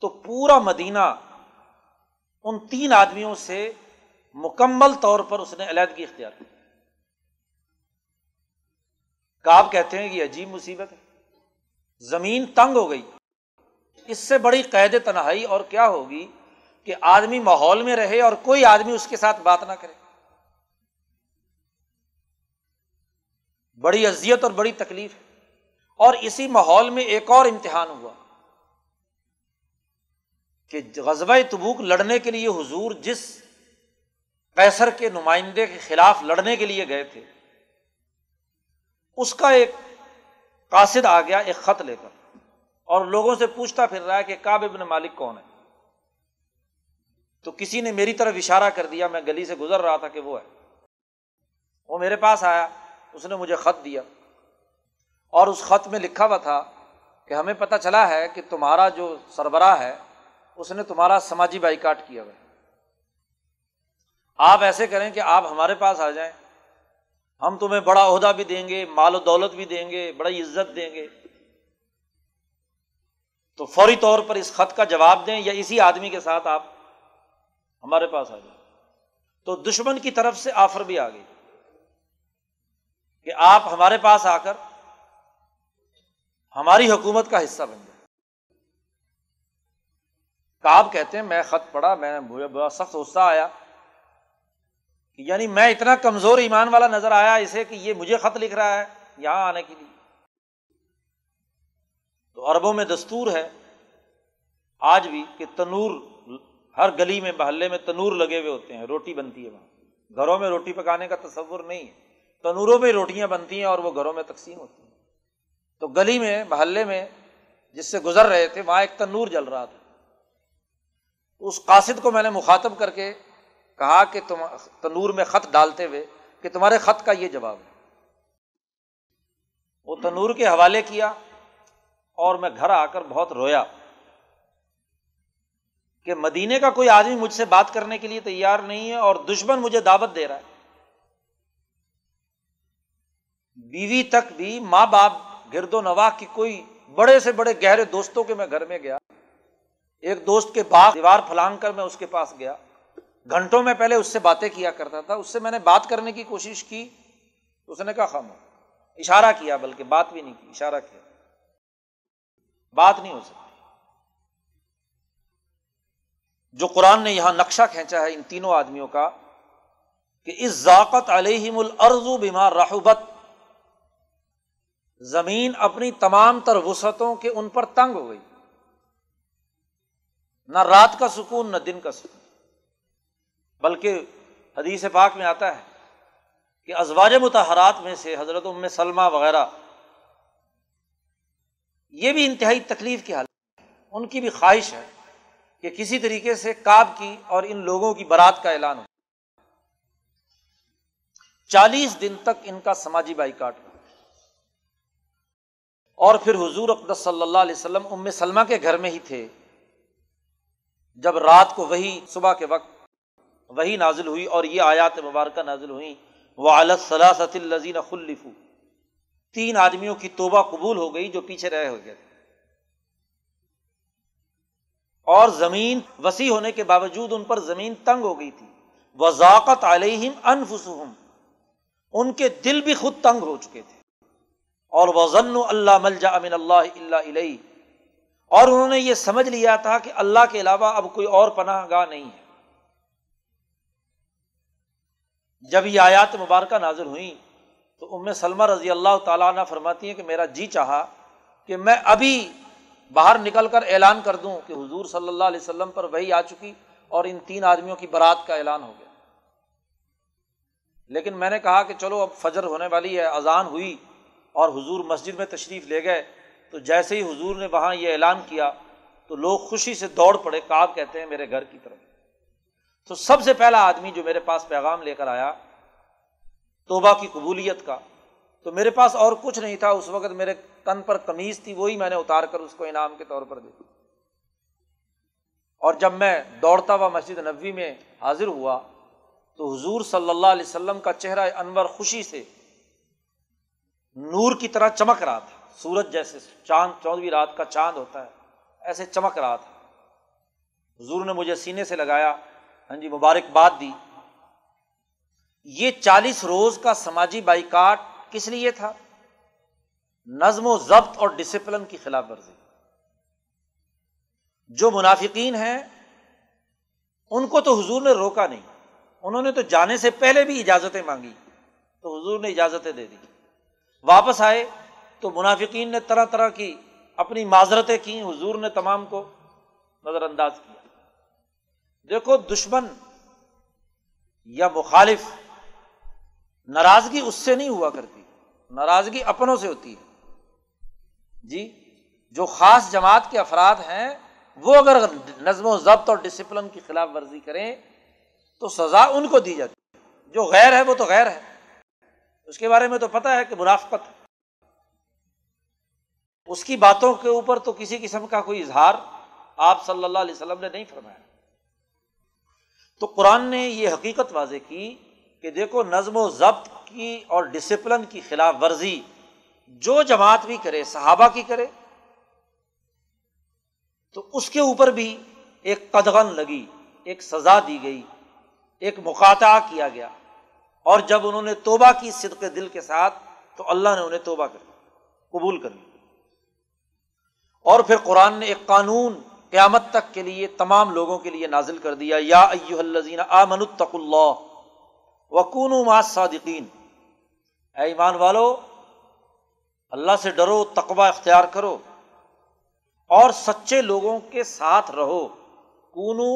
تو پورا مدینہ ان تین آدمیوں سے مکمل طور پر اس نے علیحدگی اختیار کی۔ کاب کہتے ہیں کہ عجیب مصیبت ہے۔ زمین تنگ ہو گئی۔ اس سے بڑی قید تنہائی اور کیا ہوگی کہ آدمی ماحول میں رہے اور کوئی آدمی اس کے ساتھ بات نہ کرے۔ بڑی اذیت اور بڑی تکلیف ہے۔ اور اسی ماحول میں ایک اور امتحان ہوا کہ غزبۂ تبوک لڑنے کے لیے حضور جس کیسر کے نمائندے کے خلاف لڑنے کے لیے گئے تھے، اس کا ایک قاصد آ گیا، ایک خط لے کر۔ اور لوگوں سے پوچھتا پھر رہا ہے کہ کاب ابن مالک کون ہے؟ تو کسی نے میری طرف اشارہ کر دیا، میں گلی سے گزر رہا تھا کہ وہ ہے۔ وہ میرے پاس آیا، اس نے مجھے خط دیا۔ اور اس خط میں لکھا ہوا تھا کہ ہمیں پتہ چلا ہے کہ تمہارا جو سربراہ ہے، اس نے تمہارا سماجی بائی کاٹ کیا ہوا ہے۔ آپ ایسے کریں کہ آپ ہمارے پاس آ جائیں۔ ہم تمہیں بڑا عہدہ بھی دیں گے، مال و دولت بھی دیں گے، بڑی عزت دیں گے۔ تو فوری طور پر اس خط کا جواب دیں یا اسی آدمی کے ساتھ آپ ہمارے پاس آ جائیں۔ تو دشمن کی طرف سے آفر بھی آ گئی کہ آپ ہمارے پاس آ کر ہماری حکومت کا حصہ بن جائے۔ کاب کہتے ہیں، میں خط پڑھا، میں بڑا سخت غصہ آیا کہ یعنی میں اتنا کمزور ایمان والا نظر آیا اسے کہ یہ مجھے خط لکھ رہا ہے، یہاں آنے کے لیے۔ تو اربوں میں دستور ہے، آج بھی کہ تنور ہر گلی میں، محلے میں تنور لگے ہوئے ہوتے ہیں، روٹی بنتی ہے وہاں۔ گھروں میں روٹی پکانے کا تصور نہیں ہے۔ تنوروں میں روٹیاں بنتی ہیں اور وہ گھروں میں تقسیم ہوتی ہیں۔ تو گلی میں، محلے میں جس سے گزر رہے تھے، وہاں ایک تنور جل رہا تھا۔ اس قاصد کو میں نے مخاطب کر کے کہا کہ تم، تنور میں خط ڈالتے ہوئے کہ تمہارے خط کا یہ جواب ہے۔ وہ تنور کے حوالے کیا اور میں گھر آ کر بہت رویا کہ مدینے کا کوئی آدمی مجھ سے بات کرنے کے لیے تیار نہیں ہے اور دشمن مجھے دعوت دے رہا ہے۔ بیوی تک بھی ماں باپ گرد و نواح کی کوئی بڑے سے بڑے گہرے دوستوں کے میں گھر میں گیا۔ ایک دوست کے باغ، دیوار پھلانگ کر میں اس کے پاس گیا۔ گھنٹوں میں پہلے اس سے باتیں کیا کرتا تھا۔ اس سے میں نے بات کرنے کی کوشش کی۔ اس نے کہا خام اشارہ کیا، بلکہ بات بھی نہیں کی، اشارہ کیا۔ بات نہیں ہو سکتی۔ جو قرآن نے یہاں نقشہ کھینچا ہے ان تینوں آدمیوں کا کہ اس ذاقت علیہم الارض بیمار رحبت۔ زمین اپنی تمام تر وسعتوں کے ان پر تنگ ہو گئی۔ نہ رات کا سکون، نہ دن کا سکون۔ بلکہ حدیث پاک میں آتا ہے کہ ازواج متحرات میں سے حضرت ام سلمہ وغیرہ، یہ بھی انتہائی تکلیف کی حالت ان کی بھی خواہش ہے کہ کسی طریقے سے کاب کی اور ان لوگوں کی برات کا اعلان ہو۔ چالیس دن تک ان کا سماجی بائی کاٹ رہا اور پھر حضور اقدس صلی اللہ علیہ وسلم ام سلمہ کے گھر میں ہی تھے۔ جب رات کو وہی صبح کے وقت وہی نازل ہوئی اور یہ آیات مبارکہ نازل ہوئی وہ صلاحت الزین خلفو تین آدمیوں کی توبہ قبول ہو گئی جو پیچھے رہے ہو گئے۔ تھے اور زمین وسیع ہونے کے باوجود ان پر زمین تنگ ہو گئی تھی۔ وضاقت علیہم انفسہم ان کے دل بھی خود تنگ ہو چکے تھے۔ اور وزن اللہ ملجا امن اللہ اللہ علیہ اور انہوں نے یہ سمجھ لیا تھا کہ اللہ کے علاوہ اب کوئی اور پناہ گاہ نہیں ہے۔ جب یہ آیات مبارکہ نازل ہوئی تو ام سلمہ رضی اللہ تعالیٰ عنہ فرماتی ہیں کہ میرا جی چاہا کہ میں ابھی باہر نکل کر اعلان کر دوں کہ حضور صلی اللہ علیہ وسلم پر وہی آ چکی اور ان تین آدمیوں کی برات کا اعلان ہو گیا۔ لیکن میں نے کہا کہ چلو اب فجر ہونے والی ہے، اذان ہوئی۔ اور حضور مسجد میں تشریف لے گئے، تو جیسے ہی حضور نے وہاں یہ اعلان کیا، تو لوگ خوشی سے دوڑ پڑے کاب کہتے ہیں میرے گھر کی طرف۔ تو سب سے پہلا آدمی جو میرے پاس پیغام لے کر آیا، توبہ کی قبولیت کا۔ تو میرے پاس اور کچھ نہیں تھا، اس وقت میرے کن پر قمیض تھی، وہی میں نے اتار کر اس کو انعام کے طور پر دی اور جب میں دوڑتا ہوا مسجد نبوی میں حاضر ہوا، تو حضور صلی اللہ علیہ وسلم کا چہرہ انور خوشی سے نور کی طرح چمک رہا تھا۔ سورج جیسے چاند چودہویں رات کا چاند ہوتا ہے، ایسے چمک رہا تھا۔ حضور نے مجھے سینے سے لگایا ہاں جی مبارکباد دی۔ یہ چالیس روز کا سماجی بائیکاٹ کس لیے تھا؟ نظم و ضبط اور ڈسپلن کی خلاف ورزی۔ جو منافقین ہیں، ان کو تو حضور نے روکا نہیں۔ انہوں نے تو جانے سے پہلے بھی اجازتیں مانگی۔ تو حضور نے اجازتیں دے دی۔ واپس آئے تو منافقین نے طرح طرح کی اپنی معذرتیں کی حضور نے تمام کو نظر انداز کیا۔ دیکھو دشمن یا مخالف ناراضگی اس سے نہیں ہوا کرتی، ناراضگی اپنوں سے ہوتی ہے۔ جی جو خاص جماعت کے افراد ہیں، وہ اگر نظم و ضبط اور ڈسپلن کی خلاف ورزی کریں تو سزا ان کو دی جاتی ہے۔ جو غیر ہے وہ تو غیر ہے۔ اس کے بارے میں تو پتا ہے کہ منافقت اس کی باتوں کے اوپر تو کسی قسم کا کوئی اظہار آپ صلی اللہ علیہ وسلم نے نہیں فرمایا۔ تو قرآن نے یہ حقیقت واضح کی کہ دیکھو، نظم و ضبط کی اور ڈسپلن کی خلاف ورزی جو جماعت بھی کرے، صحابہ کی کرے، تو اس کے اوپر بھی ایک قدغن لگی، ایک سزا دی گئی، ایک مقاطع کیا گیا۔ اور جب انہوں نے توبہ کی صدق دل کے ساتھ، تو اللہ نے انہیں توبہ کر قبول کر لی اور پھر قرآن نے ایک قانون قیامت تک کے لیے تمام لوگوں کے لیے نازل کر دیا، یا ایو الزین آمن التق اللہ وکون ما صادقین اے ایمان والو، اللہ سے ڈرو تقوا اختیار کرو اور سچے لوگوں کے ساتھ رہو۔ کونو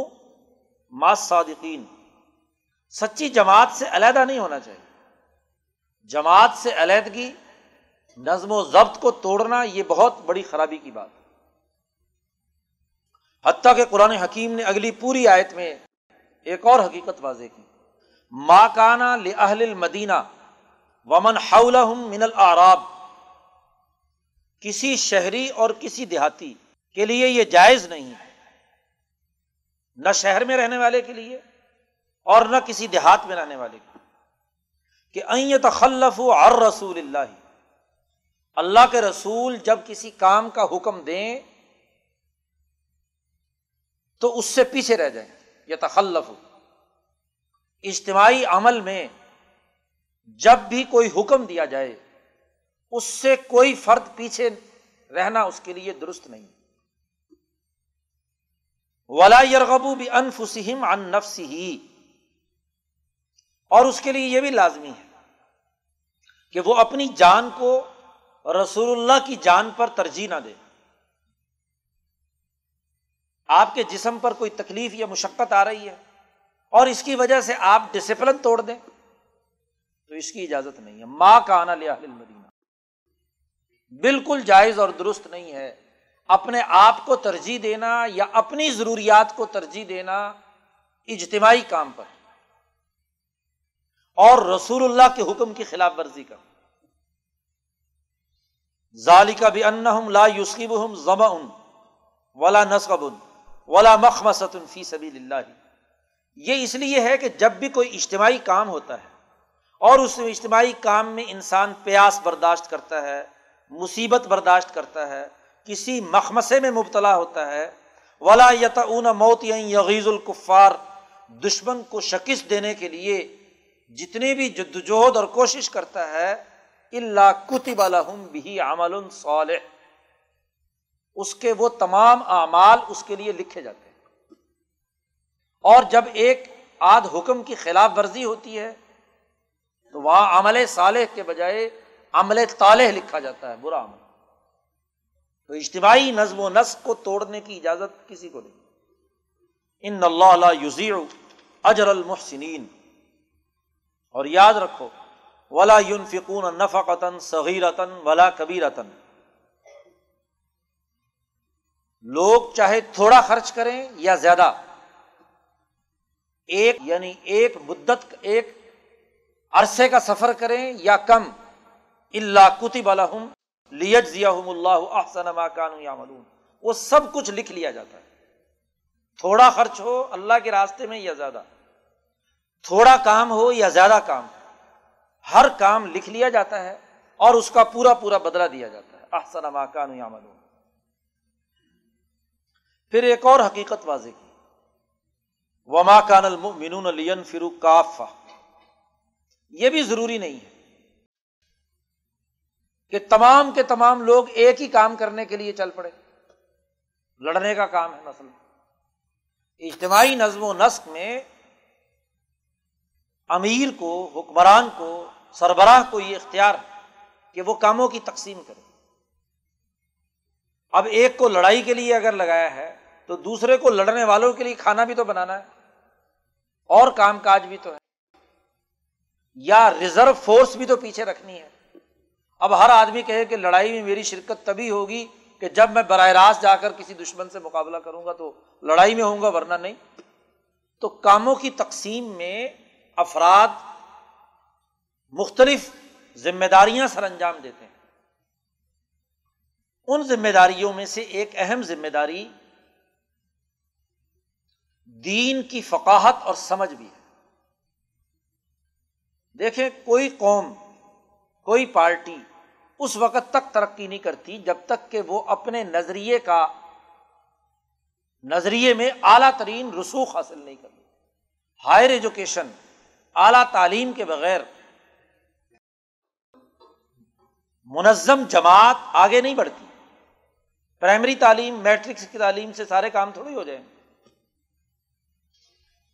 ما صادقین سچی جماعت سے علیحدہ نہیں ہونا چاہیے۔ جماعت سے علیحدگی، نظم و ضبط کو توڑنا، یہ بہت بڑی خرابی کی بات حتیٰ کہ قرآن حکیم نے اگلی پوری آیت میں ایک اور حقیقت واضح کی۔ ماں کانا لہل المدینہ ومن من العراب کسی شہری اور کسی دیہاتی کے لیے یہ جائز نہیں ہے۔ نہ شہر میں رہنے والے کے لیے اور نہ کسی دیہات میں رہنے والے کے کہ این تخلف اور رسول اللہ۔ اللہ کے رسول جب کسی کام کا حکم دیں تو اس سے پیچھے رہ جائیں۔ یا تخلف اجتماعی عمل میں جب بھی کوئی حکم دیا جائے، اس سے کوئی فرد پیچھے رہنا اس کے لیے درست نہیں۔ ولا یرغبو بھی انفسم ان نفس ہی اور اس کے لیے یہ بھی لازمی ہے کہ وہ اپنی جان کو رسول اللہ کی جان پر ترجیح نہ دے۔ آپ کے جسم پر کوئی تکلیف یا مشقت آ رہی ہے اور اس کی وجہ سے آپ ڈسپلن توڑ دیں تو اس کی اجازت نہیں ہے۔ ماں کا آنا لیا مدینہ بالکل جائز اور درست نہیں ہے اپنے آپ کو ترجیح دینا یا اپنی ضروریات کو ترجیح دینا اجتماعی کام پر۔ اور رسول اللہ کے حکم کی خلاف ورزی کا ظالی بھی ان لا یوسیب ہم ضم ان ولا نصب ان ولا مخمست فی سبی اللہ یہ اس لیے ہے کہ جب بھی کوئی اجتماعی کام ہوتا ہے اور اس اجتماعی کام میں انسان پیاس برداشت کرتا ہے، مصیبت برداشت کرتا ہے، کسی مخمسے میں مبتلا ہوتا ہے، ولا یت موت یغیز الکفار، دشمن کو شکست دینے کے لیے جتنی بھی جدوجہد اور کوشش کرتا ہے اللہ کتب الحم بھی عمل صالح۔ اس کے وہ تمام اعمال اس کے لیے لکھے جاتے ہیں۔ اور جب ایک آدھ حکم کی خلاف ورزی ہوتی ہے، تو وہاں عمل صالح کے بجائے عمل طالح لکھا جاتا ہے، برا عمل۔ تو اجتماعی نظم و نسق کو توڑنے کی اجازت کسی کو نہیں۔ ان اللہ یوزیع اجر المحسنین اور یاد رکھو، ولا یون فکون نفقتاً صغیرتاً ولا کبیرتن لوگ چاہے تھوڑا خرچ کریں یا زیادہ، ایک یعنی ایک مدت، ایک عرصے کا سفر کریں یا کم اللہ کتب الحم لیج ضیا اللہ احسن مکان یا ملون وہ سب کچھ لکھ لیا جاتا ہے۔ تھوڑا خرچ ہو اللہ کے راستے میں یا زیادہ۔ تھوڑا کام ہو یا زیادہ کام ہر کام لکھ لیا جاتا ہے اور اس کا پورا پورا بدلا دیا جاتا ہے۔ احسن مکان یا پھر ایک اور حقیقت واضح کی۔ وما کان المؤمنون فروق کافا یہ بھی ضروری نہیں ہے کہ تمام کے تمام لوگ ایک ہی کام کرنے کے لیے چل پڑے۔ لڑنے کا کام ہے نسل اجتماعی نظم و نسق میں امیر کو، حکمران کو، سربراہ کو یہ اختیار ہے کہ وہ کاموں کی تقسیم کرے۔ اب ایک کو لڑائی کے لیے اگر لگایا ہے، تو دوسرے کو لڑنے والوں کے لیے کھانا بھی تو بنانا ہے، اور کام کاج بھی تو ہے۔ یا ریزرو فورس بھی تو پیچھے رکھنی ہے۔ اب ہر آدمی کہے کہ لڑائی میں میری شرکت تبھی ہوگی کہ جب میں براہ راست جا کر کسی دشمن سے مقابلہ کروں گا تو لڑائی میں ہوں گا، ورنہ نہیں۔ تو کاموں کی تقسیم میں افراد مختلف ذمہ داریاں سر انجام دیتے ہیں۔ ان ذمہ داریوں میں سے ایک اہم ذمہ داری دین کی فقاہت اور سمجھ بھی ہے۔ دیکھیں، کوئی قوم، کوئی پارٹی اس وقت تک ترقی نہیں کرتی جب تک کہ وہ اپنے نظریے کا، نظریے میں اعلیٰ ترین رسوخ حاصل نہیں کرتی۔ ہائر ایجوکیشن اعلیٰ تعلیم کے بغیر منظم جماعت آگے نہیں بڑھتی۔ پرائمری تعلیم، میٹرکس کی تعلیم سے سارے کام تھوڑی ہو جائیں۔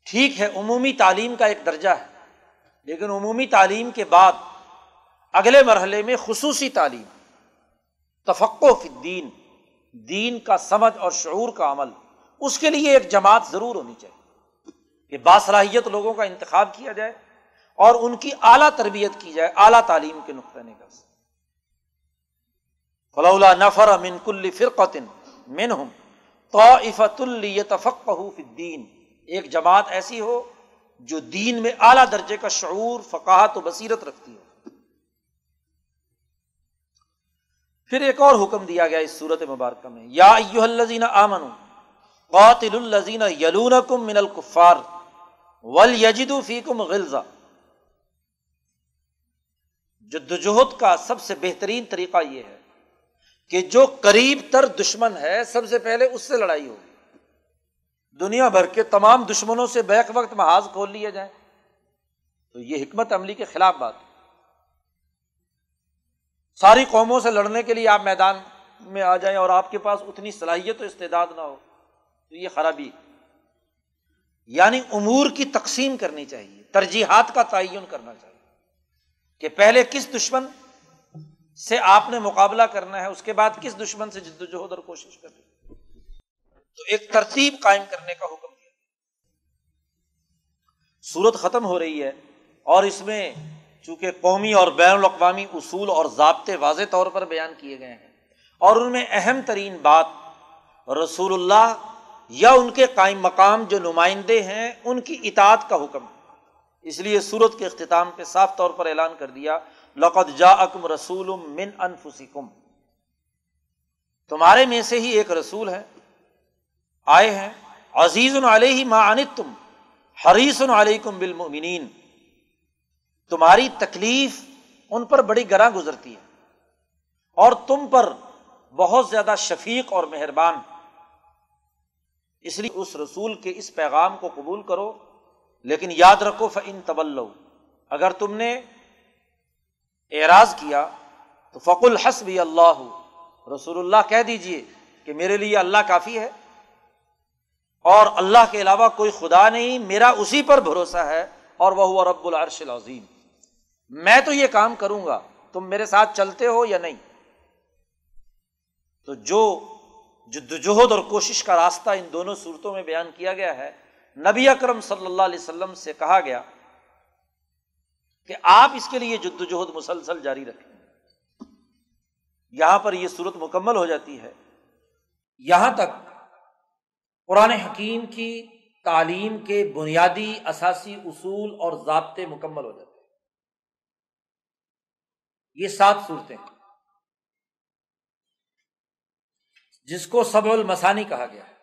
ٹھیک ہے، عمومی تعلیم کا ایک درجہ ہے، لیکن عمومی تعلیم کے بعد اگلے مرحلے میں خصوصی تعلیم تفق و دین دین کا سمجھ اور شعور کا عمل، اس کے لیے ایک جماعت ضرور ہونی چاہیے۔ کہ باصلاحیت لوگوں کا انتخاب کیا جائے اور ان کی اعلیٰ تربیت کی جائے، اعلیٰ تعلیم کے نقطۂ نگر سے۔ فلولا نفر من کل فرقتن من ہوں تو الفق الدین ایک جماعت ایسی ہو جو دین میں اعلیٰ درجے کا شعور، فقاہت و بصیرت رکھتی ہو۔ پھر ایک اور حکم دیا گیا اس صورت مبارکہ میں، یا الزین آمن قاتل الزین یلون کم من الکفار۔ ول یجدو فی کم غلزہ جدوجہد کا سب سے بہترین طریقہ یہ ہے کہ جو قریب تر دشمن ہے، سب سے پہلے اس سے لڑائی ہوگی۔ دنیا بھر کے تمام دشمنوں سے بیک وقت محاذ کھول لیے جائیں۔ تو یہ حکمت عملی کے خلاف بات ساری قوموں سے لڑنے کے لیے آپ میدان میں آ جائیں اور آپ کے پاس اتنی صلاحیت و استعداد نہ ہو، تو یہ خرابی یعنی امور کی تقسیم کرنی چاہیے، ترجیحات کا تعین کرنا چاہیے کہ پہلے کس دشمن سے آپ نے مقابلہ کرنا ہے، اس کے بعد کس دشمن سے جدوجہد اور کوشش کرنی تو ایک ترتیب قائم کرنے کا حکم دیا۔ سورت ختم ہو رہی ہے اور اس میں چونکہ قومی اور بین الاقوامی اصول اور ضابطے واضح طور پر بیان کیے گئے ہیں اور ان میں اہم ترین بات رسول اللہ یا ان کے قائم مقام جو نمائندے ہیں، ان کی اطاعت کا حکم۔ اس لیے سورت کے اختتام پہ صاف طور پر اعلان کر دیا لقت جا اکم رسول من انفسکم۔ تمہارے میں سے ہی ایک رسول ہے، آئے ہیں۔ عزیز علیہ ما انت تم حریث علیکم بالمؤمنین۔ تمہاری تکلیف ان پر بڑی گراں گزرتی ہے، اور تم پر بہت زیادہ شفیق اور مہربان۔ اس لیے اس رسول کے اس پیغام کو قبول کرو، لیکن یاد رکھو فن طبل اگر تم نے اعراض کیا، تو فق الحسب اللہ رسول اللہ کہہ دیجیے کہ میرے لیے اللہ کافی ہے، اور اللہ کے علاوہ کوئی خدا نہیں، میرا اسی پر بھروسہ ہے، اور وہ رب العرش العظیم۔ میں تو یہ کام کروں گا، تم میرے ساتھ چلتے ہو یا نہیں؟ تو جو جدوجہد اور کوشش کا راستہ ان دونوں صورتوں میں بیان کیا گیا ہے۔ نبی اکرم صلی اللہ علیہ وسلم سے کہا گیا کہ آپ اس کے لیے جدوجہد مسلسل جاری رکھیں۔ یہاں پر یہ صورت مکمل ہو جاتی ہے۔ یہاں تک قرآن حکیم کی تعلیم کے بنیادی اثاثی اصول اور ضابطے مکمل ہو جاتے ہیں۔ یہ سات صورتیں جس کو سب المسانی کہا گیا ہے۔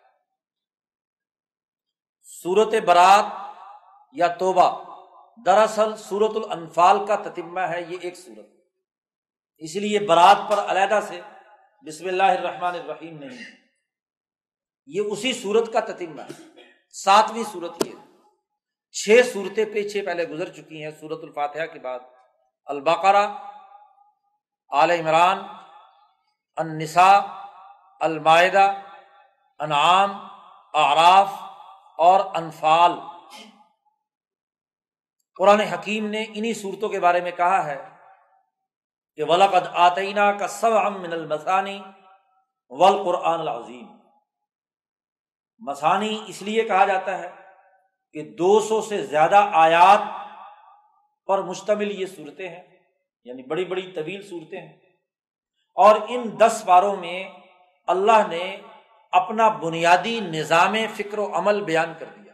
سورت برات یا توبہ دراصل سورت الانفال کا تتمہ ہے، یہ ایک صورت اس لیے برات پر علیحدہ سے بسم اللہ الرحمن الرحیم نہیں۔ یہ اسی صورت کا تتمہ ہے۔ ساتویں صورت یہ چھ صورتیں پیچھے پہلے گزر چکی ہیں۔ سورت الفاتحہ کے بعد البقرہ عال عمران، النساء المائدہ، انعام، اعراف اور انفال۔ قرآن حکیم نے انہیں صورتوں کے بارے میں کہا ہے کہ ولقد آتئینہ کا سب من المسانی ول قرآن العظیم مسانی اس لیے کہا جاتا ہے کہ دو سو سے زیادہ آیات پر مشتمل یہ صورتیں ہیں یعنی بڑی بڑی طویل صورتیں ہیں، اور ان دس باروں میں اللہ نے اپنا بنیادی نظام فکر و عمل بیان کر دیا۔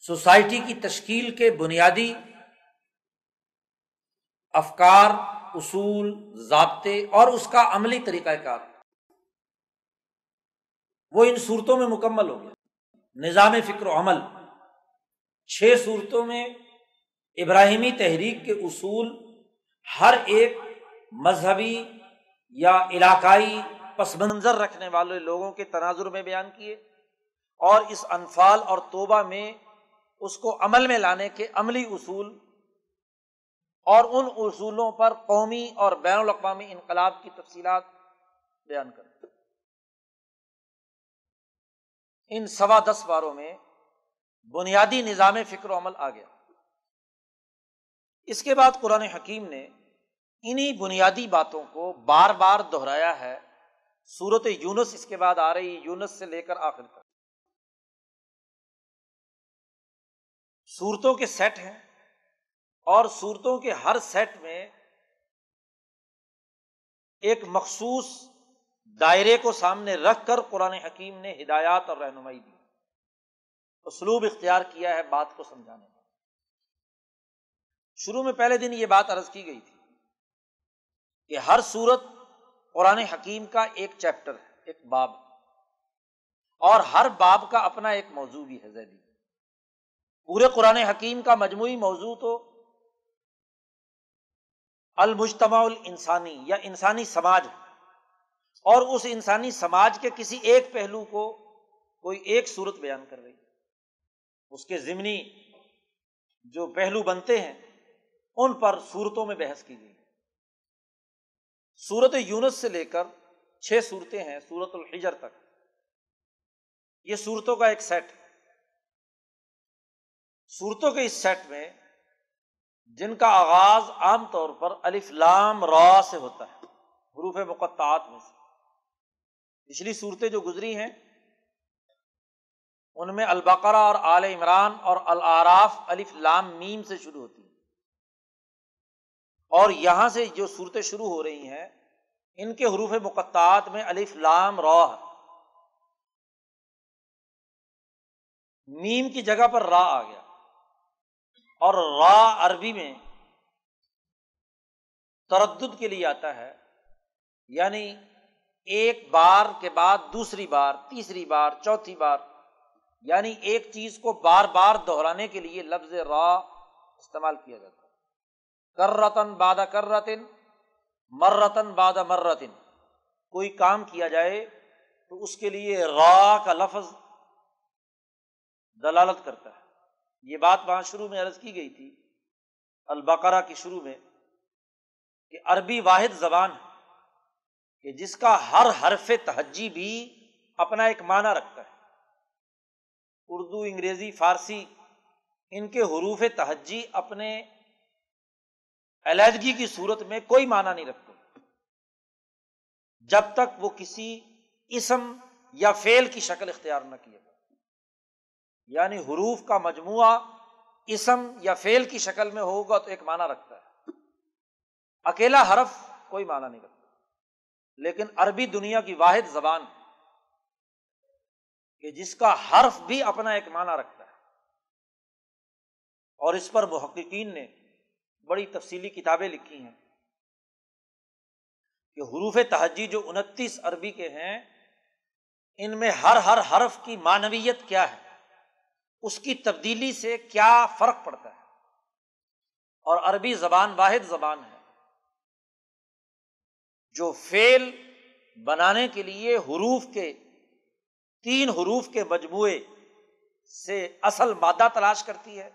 سوسائٹی کی تشکیل کے بنیادی افکار، اصول، ضابطے اور اس کا عملی طریقہ کار۔ وہ ان صورتوں میں مکمل ہو گیا۔ نظام فکر و عمل۔ چھ صورتوں میں ابراہیمی تحریک کے اصول، ہر ایک مذہبی یا علاقائی پس منظر رکھنے والے لوگوں کے تناظر میں بیان کیے اور اس انفال اور توبہ میں اس کو عمل میں لانے کے عملی اصول اور ان اصولوں پر قومی اور بین الاقوامی انقلاب کی تفصیلات بیان کر ان سوا دس باروں میں بنیادی نظام فکر و عمل آ گیا اس کے بعد قرآن حکیم نے انہیں بنیادی باتوں کو بار بار دہرایا ہے۔ سورت یونس اس کے بعد آ رہی یونس سے لے کر آخر تک۔ صورتوں کے سیٹ ہیں اور صورتوں کے ہر سیٹ میں ایک مخصوص دائرے کو سامنے رکھ کر قرآن حکیم نے ہدایات اور رہنمائی دی۔ اسلوب اختیار کیا ہے بات کو سمجھانے کا شروع میں پہلے دن یہ بات عرض کی گئی تھی۔ کہ ہر صورت قرآن حکیم کا ایک چیپٹر ہے، ایک باب۔ اور ہر باب کا اپنا ایک موضوع بھی ہے زیدی۔ پورے قرآن حکیم کا مجموعی موضوع تو المجتمع الانسانی یا انسانی سماج اور اس انسانی سماج کے کسی ایک پہلو کو کوئی ایک صورت بیان کر رہی۔ اس کے ضمنی جو پہلو بنتے ہیں، ان پر صورتوں میں بحث کی گئی۔ سورت یونس سے لے کر چھ صورتیں ہیں، سورت الحجر تک۔ یہ صورتوں کا ایک سیٹ صورتوں کے اس سیٹ میں جن کا آغاز عام طور پر الف لام را سے ہوتا ہے، حروف مقطعات میں سے۔ پچھلی صورتیں جو گزری ہیں، ان میں البقرہ اور آل عمران اور العراف الف لام میم سے شروع ہوتی اور یہاں سے جو صورتیں شروع ہو رہی ہیں، ان کے حروف مقطعات میں الف لام رو میم کی جگہ پر را آ گیا۔ اور را عربی میں تردد کے لیے آتا ہے یعنی ایک بار کے بعد دوسری بار، تیسری بار، چوتھی بار یعنی ایک چیز کو بار بار دہرانے کے لیے لفظ را استعمال کیا جاتا ہے۔ کر رتن بادہ کر رتن مر کوئی کام کیا جائے تو اس کے لیے را کا لفظ دلالت کرتا ہے۔ یہ بات وہاں شروع میں عرض کی گئی تھی، البقرہ کی شروع میں، کہ عربی واحد زبان ہے، کہ جس کا ہر حرف تہجی بھی اپنا ایک معنی رکھتا ہے۔ اردو، انگریزی، فارسی، ان کے حروف تہجی اپنے علیحدگی کی صورت میں کوئی معنی نہیں رکھتے۔ جب تک وہ کسی اسم یا فیل کی شکل اختیار نہ کیے یعنی حروف کا مجموعہ اسم یا فیل کی شکل میں ہوگا تو ایک معنی رکھتا ہے۔ اکیلا حرف کوئی معنی نہیں رکھتا۔ لیکن عربی دنیا کی واحد زبان کہ جس کا حرف بھی اپنا ایک معنی رکھتا ہے۔ اور اس پر محققین نے بڑی تفصیلی کتابیں لکھی ہیں کہ حروف تہجی جو انتیس عربی کے ہیں، ان میں ہر ہر حرف کی معنویت کیا ہے؟ اس کی تبدیلی سے کیا فرق پڑتا ہے؟ اور عربی زبان واحد زبان ہے، جو فیل بنانے کے لیے حروف کے تین حروف کے مجموعے سے اصل مادہ تلاش کرتی ہے۔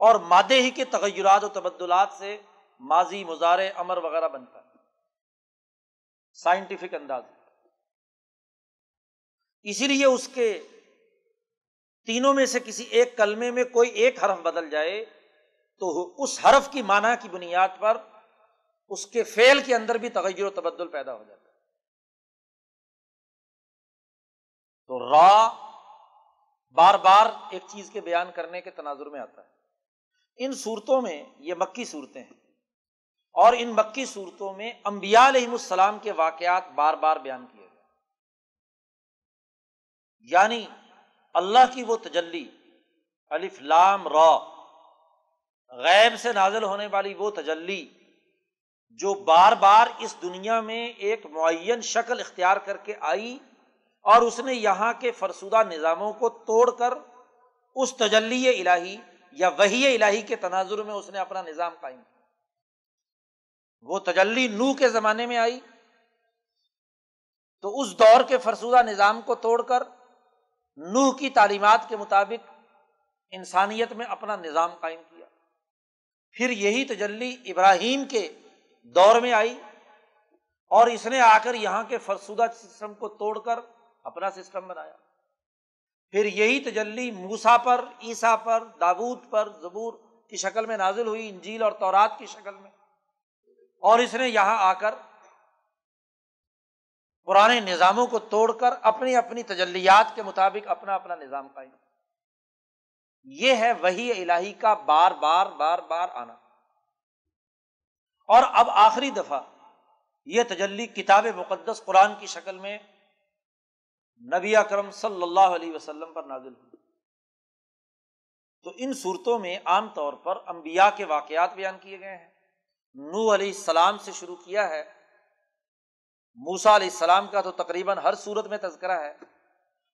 اور مادے ہی کے تغیرات و تبدلات سے ماضی مظاہرے امر وغیرہ بنتا ہے۔ سائنٹیفک انداز۔ اسی لیے اس کے تینوں میں سے کسی ایک کلمے میں کوئی ایک حرف بدل جائے تو اس حرف کی معنی کی بنیاد پر اس کے فیل کے اندر بھی تغیر و تبدل پیدا ہو جاتا ہے۔ تو را بار بار ایک چیز کے بیان کرنے کے تناظر میں آتا ہے۔ ان صورتوں میں یہ مکی صورتیں ہیں۔ اور ان مکی صورتوں میں امبیا علیہ السلام کے واقعات بار بار بیان کیے گئے۔ یعنی اللہ کی وہ تجلی، الف لام را، غیب سے نازل ہونے والی وہ تجلی جو بار بار اس دنیا میں ایک معین شکل اختیار کر کے آئی اور اس نے یہاں کے فرسودہ نظاموں کو توڑ کر اس تجلی الہی یا وہی الہی کے تناظر میں اس نے اپنا نظام قائم کیا۔ وہ تجلی نو کے زمانے میں آئی۔ تو اس دور کے فرسودہ نظام کو توڑ کر نوح کی تعلیمات کے مطابق انسانیت میں اپنا نظام قائم کیا۔ پھر یہی تجلی ابراہیم کے دور میں آئی اور اس نے آ کر یہاں کے فرسودہ سسٹم کو توڑ کر اپنا سسٹم بنایا۔ پھر یہی تجلی موسا پر عیسا پر دابود پر زبور کی شکل میں نازل ہوئی، انجیل اور تورات کی شکل میں۔ اور اس نے یہاں آ کر پرانے نظاموں کو توڑ کر اپنی اپنی تجلیات کے مطابق اپنا اپنا نظام قائم۔ یہ ہے وہی الہی کا بار بار بار بار آنا۔ اور اب آخری دفعہ یہ تجلی کتاب مقدس قرآن کی شکل میں نبی اکرم صلی اللہ علیہ وسلم پر نازل ہوئی۔ تو ان صورتوں میں عام طور پر انبیاء کے واقعات بیان کیے گئے ہیں۔ نو علیہ السلام سے شروع کیا ہے۔ موسا علیہ السلام کا تو تقریباً ہر صورت میں تذکرہ ہے۔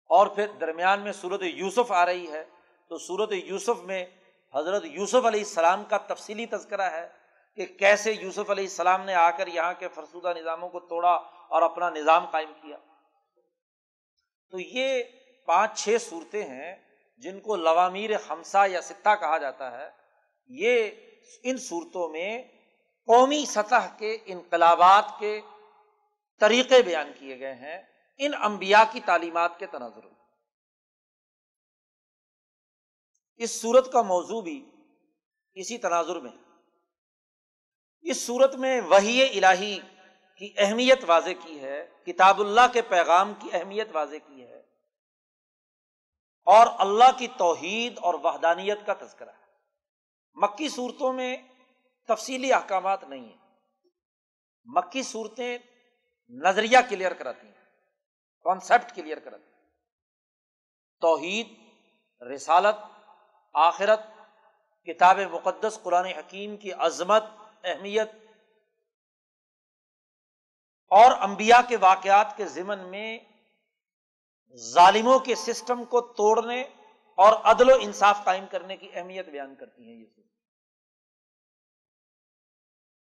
اور پھر درمیان میں صورت یوسف آ رہی ہے۔ تو صورت یوسف میں حضرت یوسف علیہ السلام کا تفصیلی تذکرہ ہے کہ کیسے یوسف علیہ السلام نے آ کر یہاں کے فرسودہ نظاموں کو توڑا اور اپنا نظام قائم کیا۔ تو یہ پانچ چھ صورتیں ہیں جن کو لوامیر خمسہ یا ستہ کہا جاتا ہے۔ یہ ان صورتوں میں قومی سطح کے انقلابات کے طریقے بیان کیے گئے ہیں۔ ان امبیا کی تعلیمات کے تناظر۔ میں اس صورت کا موضوع بھی اسی تناظر میں۔ اس صورت میں وہی الہی کی اہمیت واضح کی ہے۔ کتاب اللہ کے پیغام کی اہمیت واضح کی ہے اور اللہ کی توحید اور وحدانیت کا تذکرہ ہے۔ مکی صورتوں میں تفصیلی احکامات نہیں ہیں۔ مکی صورتیں نظریہ کلیئر کراتی ہیں کانسیپٹ کلیئر کراتی ہیں۔ توحید، رسالت، آخرت، کتاب مقدس، قرآن حکیم کی عظمت، اہمیت اور انبیاء کے واقعات کے ضمن میں ظالموں کے سسٹم کو توڑنے اور عدل و انصاف قائم کرنے کی اہمیت بیان کرتی ہیں یہ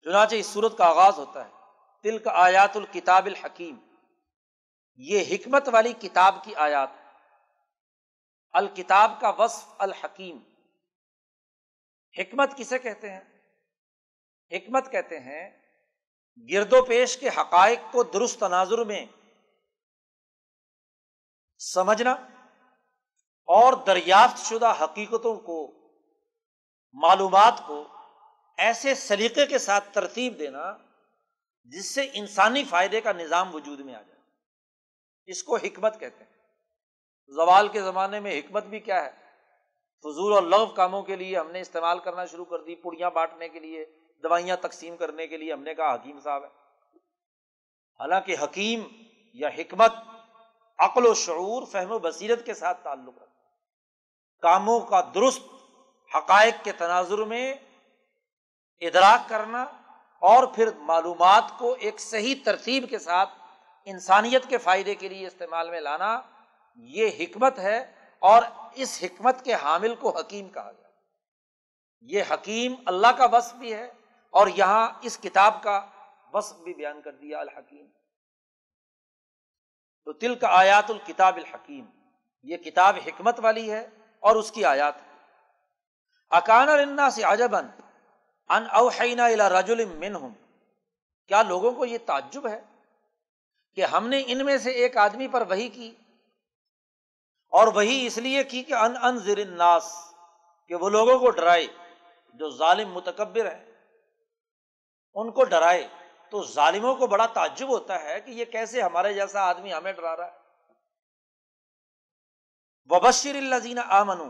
چنانچہ اس صورت کا آغاز ہوتا ہے۔ تل کا آیات الکتاب الحکیم۔ یہ حکمت والی کتاب کی آیات۔ الکتاب کا وصف الحکیم۔ حکمت کسے کہتے ہیں؟ حکمت کہتے ہیں گرد و پیش کے حقائق کو درست تناظر میں سمجھنا اور دریافت شدہ حقیقتوں کو، معلومات کو ایسے سلیقے کے ساتھ ترتیب دینا جس سے انسانی فائدے کا نظام وجود میں آ جائے۔ اس کو حکمت کہتے ہیں۔ زوال کے زمانے میں حکمت بھی کیا ہے؟ فضول اور لغ کاموں کے لیے ہم نے استعمال کرنا شروع کر دی پڑیاں بانٹنے کے لیے۔ دوائیاں تقسیم کرنے کے لیے ہم نے کہا حکیم صاحب ہے حالانکہ حکیم یا حکمت عقل و شعور، فہم و بصیرت کے ساتھ تعلق رکھتا کاموں کا درست حقائق کے تناظر میں ادراک کرنا اور پھر معلومات کو ایک صحیح ترتیب کے ساتھ انسانیت کے فائدے کے لیے استعمال میں لانا، یہ حکمت ہے اور اس حکمت کے حامل کو حکیم کہا گیا۔ یہ حکیم اللہ کا وصف بھی ہے اور یہاں اس کتاب کا وصف بھی بیان کر دیا الحکیم۔ تو تل کا آیات الکتاب الحکیم، یہ کتاب حکمت والی ہے اور اس کی آیات ہے اکان النا سے عجبن ان اوحینا الا رجل منہم۔ کیا لوگوں کو یہ تعجب ہے کہ ہم نے ان میں سے ایک آدمی پر وہی کی اور وہی اس لیے کی کہ ان ان الناس، کہ وہ لوگوں کو ڈرائے جو ظالم متکبر ہے ان کو ڈرائے تو ظالموں کو بڑا تعجب ہوتا ہے کہ یہ کیسے ہمارے جیسا آدمی ہمیں ڈرا رہا ہے۔ وبشر اللہ زین آمن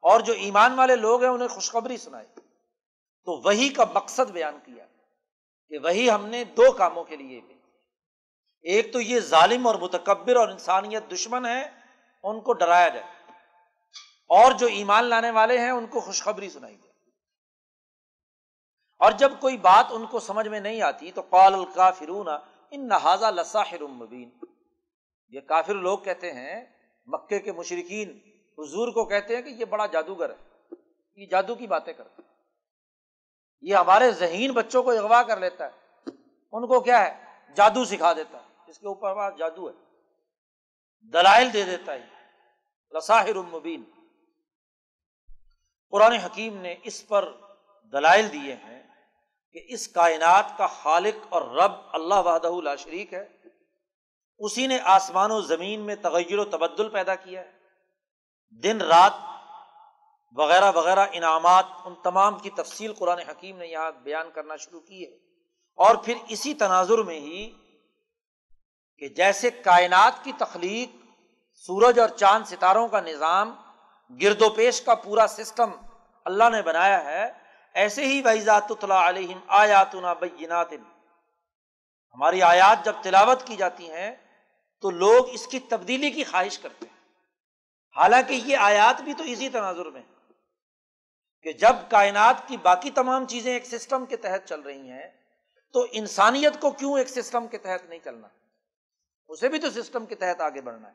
اور جو ایمان والے لوگ ہیں انہیں خوشخبری سنائی تو وہی کا مقصد بیان کیا کہ وہی ہم نے دو کاموں کے لیے بھی۔ ایک تو یہ ظالم اور متکبر اور انسانیت دشمن ہے ان کو ڈرایا جائے۔ اور جو ایمان لانے والے ہیں، ان کو خوشخبری سنائی جائے۔ اور جب کوئی بات ان کو سمجھ میں نہیں آتی تو قال الکافرون، ان نہذا لساحر مبین۔ یہ کافر لوگ کہتے ہیں، مکے کے مشرقین حضور کو کہتے ہیں کہ یہ بڑا جادوگر ہے۔ یہ جادو کی باتیں کرتا ہے۔ یہ ہمارے ذہین بچوں کو اغوا کر لیتا ہے۔ ان کو کیا ہے؟ جادو سکھا دیتا ہے۔ اس کے اوپر بات جادو ہے۔ دلائل دے دیتا ہے۔ لساحر مبین۔ قرآن حکیم نے اس پر دلائل دیے ہیں۔ کہ اس کائنات کا خالق اور رب اللہ وحدہ لا شریک ہے، اسی نے آسمان و زمین میں تغیر و تبدل پیدا کیا ہے۔ دن، رات وغیرہ وغیرہ انعامات، ان تمام کی تفصیل قرآن حکیم نے یہاں بیان کرنا شروع کی ہے۔ اور پھر اسی تناظر میں ہی کہ جیسے کائنات کی تخلیق، سورج اور چاند ستاروں کا نظام، گرد و پیش کا پورا سسٹم اللہ نے بنایا ہے ایسے ہی وحیزات علیہم آیات بینات ہماری آیات جب تلاوت کی جاتی ہیں، تو لوگ اس کی تبدیلی کی خواہش کرتے ہیں۔ حالانکہ یہ آیات بھی تو اسی تناظر میں کہ جب کائنات کی باقی تمام چیزیں ایک سسٹم کے تحت چل رہی ہیں، تو انسانیت کو کیوں ایک سسٹم کے تحت نہیں چلنا؟ اسے بھی تو سسٹم کے تحت آگے بڑھنا ہے۔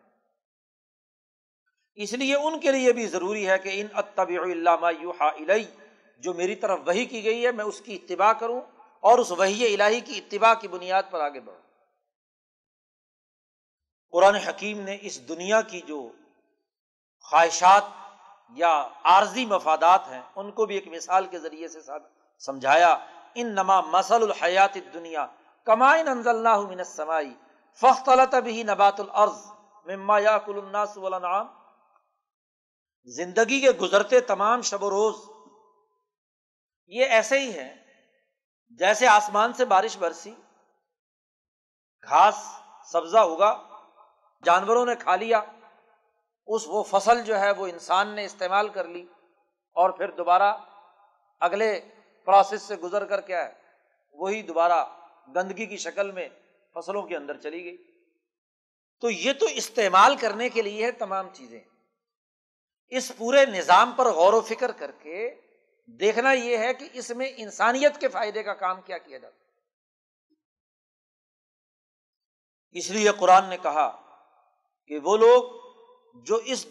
اس لیے ان کے لیے بھی ضروری ہے کہ ان اتبع اللہ جو میری طرف وہی کی گئی ہے، میں اس کی اتباع کروں اور اس وہی الہی کی اتباع کی بنیاد پر آگے بڑھوں۔ قرآن حکیم نے اس دنیا کی جو خواہشات یا عارضی مفادات ہیں، ان کو بھی ایک مثال کے ذریعے سے سمجھایا۔ ان نما مسل الحیات دنیا کمائن انزل من السمائی فخت بھی نبات العرض مما یا کل الناس والانعام۔ زندگی کے گزرتے تمام شب و روز یہ ایسے ہی ہے جیسے آسمان سے بارش برسی، گھاس سبزہ ہوگا جانوروں نے کھا لیا، اس وہ فصل جو ہے وہ انسان نے استعمال کر لی اور پھر دوبارہ اگلے پروسیس سے گزر کر کیا ہے وہی دوبارہ گندگی کی شکل میں فصلوں کے اندر چلی گئی۔ تو یہ تو استعمال کرنے کے لیے ہے تمام چیزیں۔ اس پورے نظام پر غور و فکر کر کے دیکھنا یہ ہے کہ اس میں انسانیت کے فائدے کا کام کیا کیا جاتا اس لیے قرآن نے کہا کہ وہ لوگ جو اس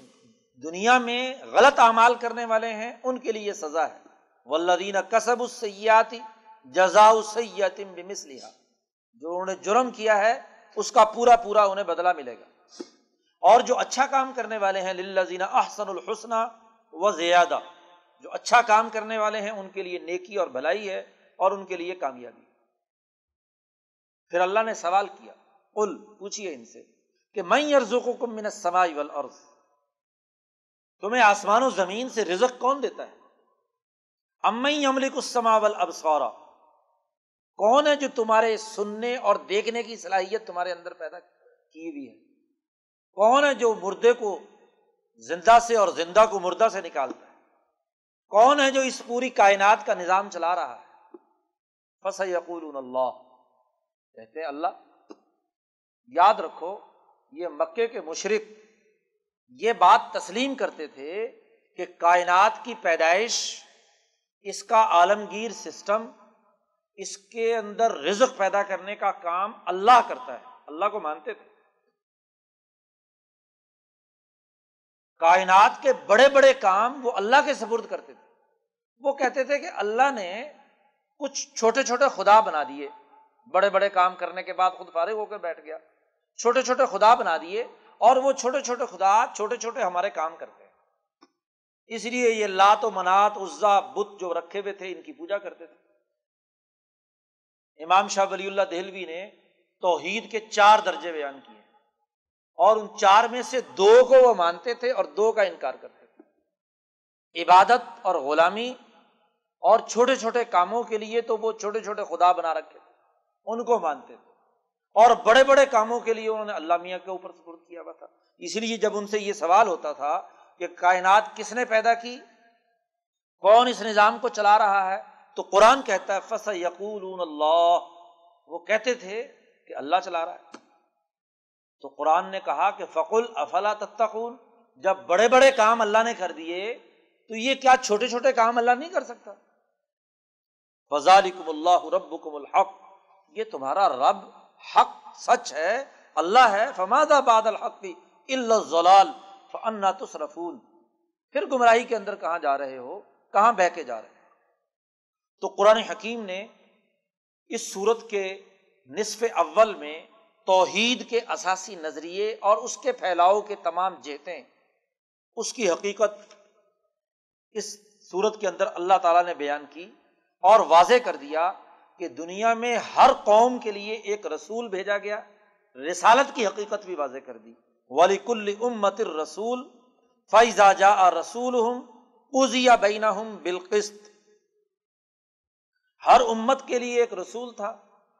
دنیا میں غلط اعمال کرنے والے ہیں، ان کے لیے سزا ہے۔ ولدین کسب السیاتی جزا سیاتم بمثلها۔ جو انہوں نے جرم کیا ہے، اس کا پورا پورا انہیں بدلا ملے گا۔ اور جو اچھا کام کرنے والے ہیں للذین احسن الحسن و زیادہ جو اچھا کام کرنے والے ہیں، ان کے لیے نیکی اور بھلائی ہے اور ان کے لیے کامیابی۔ پھر اللہ نے سوال کیا، قل پوچھیے ان سے کہ میں ارزقکم من السماء والارض؟ تمہیں آسمان و زمین سے رزق کون دیتا ہے؟ امئی املک السما والابصار؟ کون ہے جو تمہارے سننے اور دیکھنے کی صلاحیت تمہارے اندر پیدا کی ہوئی ہے؟ کون ہے جو مردے کو زندہ سے اور زندہ کو مردہ سے نکالتا ہے؟ کون ہے جو اس پوری کائنات کا نظام چلا رہا ہے؟ فص یقول اللہ کہتے ہیں اللہ، یاد رکھو، یہ مکے کے مشرق یہ بات تسلیم کرتے تھے کہ کائنات کی پیدائش، اس کا عالمگیر سسٹم، اس کے اندر رزق پیدا کرنے کا کام اللہ کرتا ہے۔ اللہ کو مانتے تھے۔ کائنات کے بڑے بڑے کام وہ اللہ کے سپرد کرتے تھے۔ وہ کہتے تھے کہ اللہ نے کچھ چھوٹے چھوٹے خدا بنا دیے۔ بڑے بڑے کام کرنے کے بعد خود فارغ ہو کر بیٹھ گیا۔ چھوٹے چھوٹے خدا بنا دیے اور وہ چھوٹے چھوٹے خدا چھوٹے چھوٹے ہمارے کام کرتے ہیں۔ اس لیے یہ لات و منات عزا بت جو رکھے ہوئے تھے، ان کی پوجا کرتے تھے۔ امام شاہ ولی اللہ دہلوی نے توحید کے چار درجے بیان کیے۔ اور ان چار میں سے دو کو وہ مانتے تھے اور دو کا انکار کرتے تھے۔ عبادت اور غلامی اور چھوٹے چھوٹے کاموں کے لیے تو وہ چھوٹے چھوٹے خدا بنا رکھے تھے، ان کو مانتے تھے۔ اور بڑے بڑے کاموں کے لیے انہوں نے اللہ میاں کے اوپر سپرد کیا ہوا تھا۔ اس لیے جب ان سے یہ سوال ہوتا تھا کہ کائنات کس نے پیدا کی، کون اس نظام کو چلا رہا ہے، تو قرآن کہتا ہے فص یقول اللہ وہ کہتے تھے کہ اللہ چلا رہا ہے۔ تو قرآن نے کہا کہ فقل افلا تتقون۔ جب بڑے بڑے کام اللہ نے کر دیے، تو یہ کیا چھوٹے چھوٹے کام اللہ نہیں کر سکتا؟ فضالکم اللہ ربکم الحق۔ یہ تمہارا رب حق سچ ہے، اللہ ہے۔ فماد باد الحق اللہ فنا تصرفون۔ پھر گمراہی کے اندر کہاں جا رہے ہو؟ کہاں بہ کے جا رہے تو قرآن حکیم نے اس صورت کے نصف اول میں توحید کے اثاثی نظریے اور اس کے پھیلاؤ کے تمام جہتیں، اس کی حقیقت اس صورت کے اندر اللہ تعالیٰ نے بیان کی۔ اور واضح کر دیا کہ دنیا میں ہر قوم کے لیے ایک رسول بھیجا گیا، رسالت کی حقیقت بھی واضح کر دی۔ ولی کل امت رسول فیضا جا رسول ہوں بینا ہوں بالقست ہر امت کے لیے ایک رسول تھا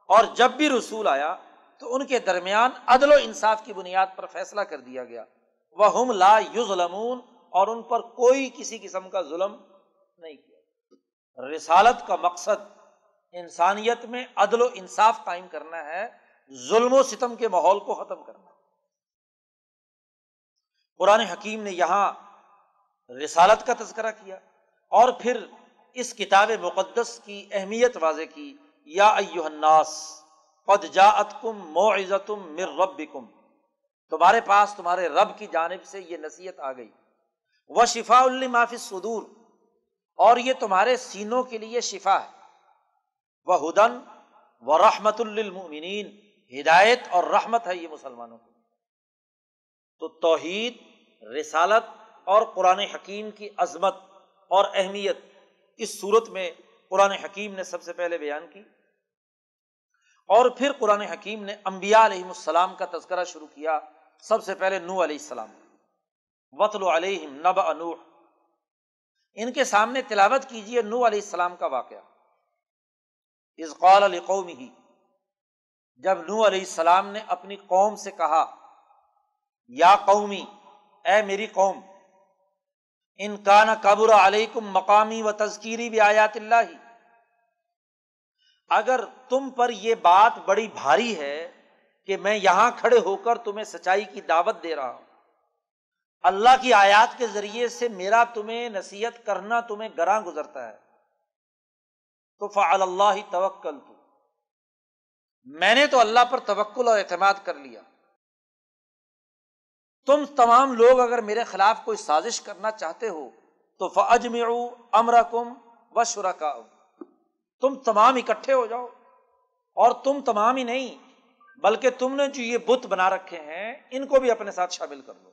اور جب بھی رسول آیا تو ان کے درمیان عدل و انصاف کی بنیاد پر فیصلہ کر دیا گیا۔ وہ ہم لا یو اور ان پر کوئی کسی قسم کا ظلم نہیں کیا۔ رسالت کا مقصد انسانیت میں عدل و انصاف قائم کرنا ہے، ظلم و ستم کے ماحول کو ختم کرنا۔ قرآن حکیم نے یہاں رسالت کا تذکرہ کیا اور پھر اس کتاب مقدس کی اہمیت واضح کی۔ یا الناس، قد جاءتکم موعظتم من ربکم۔ تمہارے پاس تمہارے رب کی جانب سے یہ نصیحت آ گئی۔ وہ شفا المافی صدور اور یہ تمہارے سینوں کے لیے شفا ہے۔ وہ ہدن و رحمت المنین ہدایت اور رحمت ہے یہ مسلمانوں کی تو توحید، رسالت اور قرآن حکیم کی عظمت اور اہمیت۔ اس صورت میں قرآن حکیم نے سب سے پہلے بیان کی۔ اور پھر قرآن حکیم نے امبیا علیہ السلام کا تذکرہ شروع کیا۔ سب سے پہلے نو علیہ السلام۔ وطل علیہ نب انوح ان کے سامنے تلاوت کیجیے نو علیہ السلام کا واقعہ۔ از قال علی قوم ہی جب نو علیہ السلام نے اپنی قوم سے کہا، یا قومی، اے میری قوم، ان کا نہ قبر علیکم مقامی و تذکیری بھی آیات اللہ۔ ہی اگر تم پر یہ بات بڑی بھاری ہے کہ میں یہاں کھڑے ہو کر تمہیں سچائی کی دعوت دے رہا ہوں اللہ کی آیات کے ذریعے سے میرا تمہیں نصیحت کرنا تمہیں گراں گزرتا ہے۔ تو فعل اللہ توکل تو میں نے تو اللہ پر توکل اور اعتماد کر لیا۔ تم تمام لوگ اگر میرے خلاف کوئی سازش کرنا چاہتے ہو، تو فجم امر کم و شرکا تم تمام اکٹھے ہو جاؤ۔ اور تم تمام ہی نہیں، بلکہ تم نے جو یہ بت بنا رکھے ہیں، ان کو بھی اپنے ساتھ شامل کر لو۔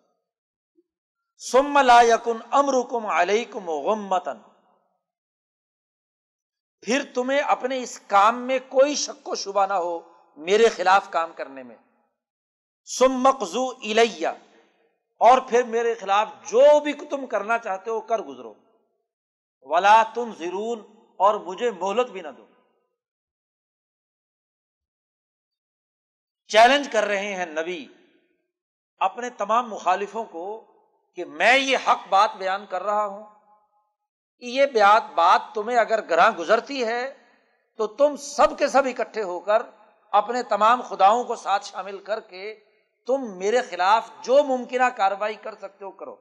سم لا یقن امر کم علیکم غمتن پھر تمہیں اپنے اس کام میں کوئی شک و شبہ نہ ہو میرے خلاف کام کرنے میں۔ سم مقزو الیہ۔ اور پھر میرے خلاف جو بھی تم کرنا چاہتے ہو کر گزرو۔ ولا تم ضرور اور مجھے مہلت بھی نہ دو۔ چیلنج کر رہے ہیں نبی۔ اپنے تمام مخالفوں کو کہ میں یہ حق بات بیان کر رہا ہوں یہ بات بات تمہیں اگر گراں گزرتی ہے تو تم سب کے سب اکٹھے ہو کر اپنے تمام خداؤں کو ساتھ شامل کر کے تم میرے خلاف جو ممکنہ کاروائی کر سکتے ہو کرو۔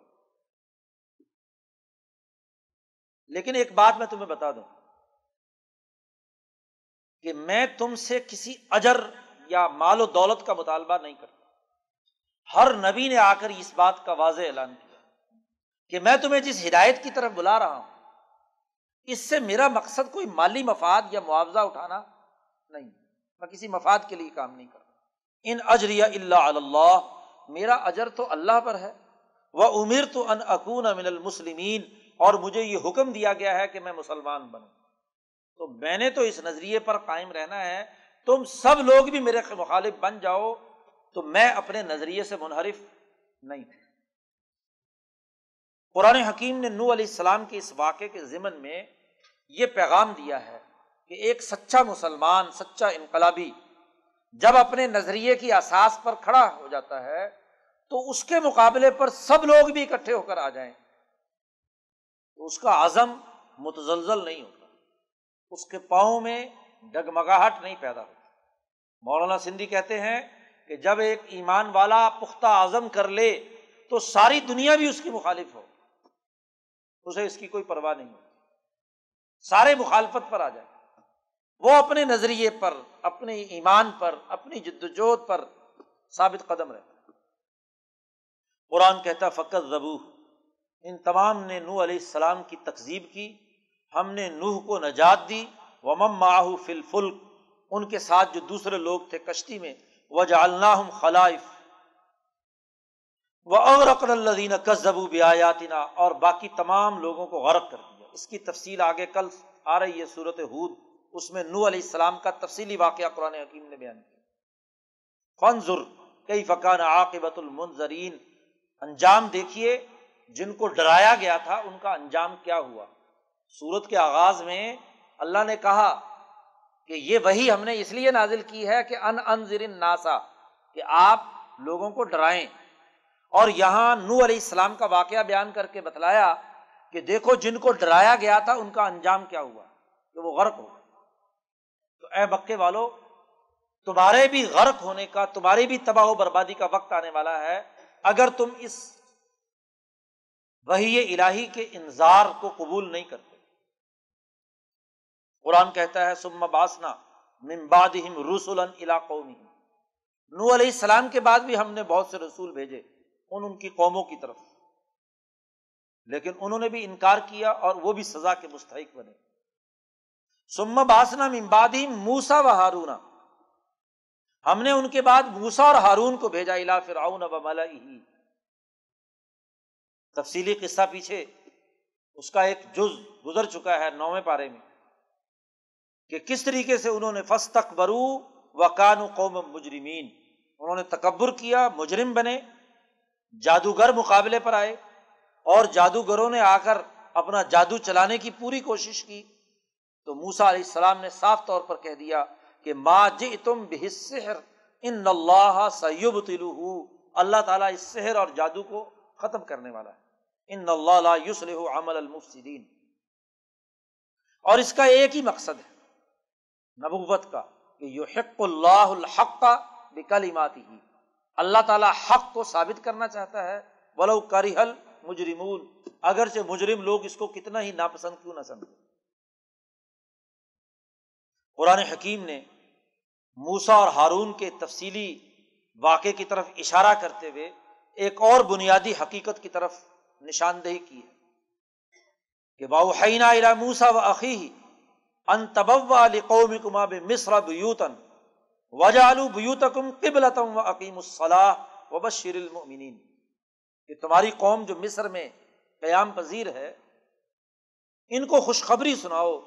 لیکن ایک بات میں تمہیں بتا دوں کہ میں تم سے کسی اجر یا مال و دولت کا مطالبہ نہیں کرتا۔ ہر نبی نے آ کر اس بات کا واضح اعلان کیا کہ میں تمہیں جس ہدایت کی طرف بلا رہا ہوں، اس سے میرا مقصد کوئی مالی مفاد یا معاوضہ اٹھانا نہیں، میں کسی مفاد کے لیے کام نہیں کرتا۔ ان اجریا اللہ اللہ، میرا اجر تو اللہ پر ہے۔ وہ امیر تو ان اکون من المسلمین، اور مجھے یہ حکم دیا گیا ہے کہ میں مسلمان بنوں۔ تو میں نے تو اس نظریے پر قائم رہنا ہے، تم سب لوگ بھی میرے مخالف بن جاؤ۔ تو میں اپنے نظریے سے منحرف نہیں قرآن حکیم نے نو علیہ السلام کے اس واقعے کے ضمن میں یہ پیغام دیا ہے کہ ایک سچا مسلمان، سچا انقلابی جب اپنے نظریے کی اساس پر کھڑا ہو جاتا ہے تو اس کے مقابلے پر سب لوگ بھی اکٹھے ہو کر آ جائیں۔ تو اس کا عزم متزلزل نہیں ہوتا۔ اس کے پاؤں میں ڈگمگاہٹ نہیں پیدا ہوتی۔ مولانا سندھی کہتے ہیں کہ جب ایک ایمان والا پختہ اعظم کر لے تو ساری دنیا بھی اس کی مخالف ہو۔ اسے اس کی کوئی پرواہ نہیں ہوتی۔ سارے مخالفت پر آ جائے۔ وہ اپنے نظریے پر، اپنے ایمان پر، اپنی جدوجہد پر ثابت قدم رہتا قرآن کہتا فقط زبو ان تمام نے نو علیہ السلام کی تقزیب کی۔ ہم نے نوح کو نجات دی۔ ومم ماہو فل فلک ان کے ساتھ جو دوسرے لوگ تھے کشتی میں وہ جالنا خلائف. وہ اور الدین کزبو بیاتینہ اور باقی تمام لوگوں کو غرق کر دیا. اس کی تفصیل آگے کل آ رہی ہے صورت حود اس میں نو علیہ السلام کا تفصیلی واقعہ قرآن حکیم نے بیان کیا. فنظر کئی فقان عاقبت المنظرین انجام دیکھیے، جن کو ڈرایا گیا تھا، ان کا انجام کیا ہوا؟ سورت کے آغاز میں اللہ نے کہا کہ یہ وہی ہم نے اس لیے نازل کی ہے کہ ان انضر ناسا کہ آپ لوگوں کو ڈرائیں۔ اور یہاں نو علیہ السلام کا واقعہ بیان کر کے بتلایا کہ دیکھو جن کو ڈرایا گیا تھا، ان کا انجام کیا ہوا؟ کہ وہ غرق ہو تو اے بکے والو، تمہارے بھی غرق ہونے کا، تمہاری بھی تباہ و بربادی کا وقت آنے والا ہے۔ اگر تم اس وہی الہی کے انظار کو قبول نہیں کرتے قرآن کہتا ہے سم باسنا ممباد رسول علاقوں نو علیہ السلام کے بعد بھی ہم نے بہت سے رسول بھیجے ان ان کی قوموں کی طرف۔ لیکن انہوں نے بھی انکار کیا اور وہ بھی سزا کے مستحق بنے۔ سم باسنا ممبادی موسا و ہارونا۔ ہم نے ان کے بعد موسا اور ہارون کو بھیجا الا فرعون و ملا تفصیلی قصہ پیچھے، اس کا ایک جز گزر چکا ہے نویں پارے میں۔ کہ کس طریقے سے انہوں نے فس تک برو و کان قوم مجرمین، انہوں نے تکبر کیا، مجرم بنے، جادوگر مقابلے پر آئے، اور جادوگروں نے آ کر اپنا جادو چلانے کی پوری کوشش کی۔ تو موسا علیہ السلام نے صاف طور پر کہہ دیا کہ ما جی تم بحصر ان اللہ سیب تلو اللہ تعالیٰ اس سحر اور جادو کو ختم کرنے والا ہے۔ ان اللہ یوسل عمل المفسدین۔ اور اس کا ایک ہی مقصد ہے۔ نبوت کا، کہ یو حق اللہ الحق کا بکلمات ہی اللہ تعالیٰ حق کو ثابت کرنا چاہتا ہے۔ ولو کریحل مجرمون اگرچہ مجرم لوگ اس کو کتنا ہی ناپسند کیوں نہ سمجھے قرآن حکیم نے موسا اور ہارون کے تفصیلی واقعے کی طرف اشارہ کرتے ہوئے ایک اور بنیادی حقیقت کی طرف نشاندہی کی ہے۔ کہ باؤحینہ الا موسا و عقی ان تبوا علی قوم کما بے مصر بیوتن وجالو بیوتکم قبلتم و عقیم الصلاح و بشیر المؤمنین۔ کہ تمہاری قوم جو مصر میں قیام پذیر ہے، ان کو خوشخبری سناؤ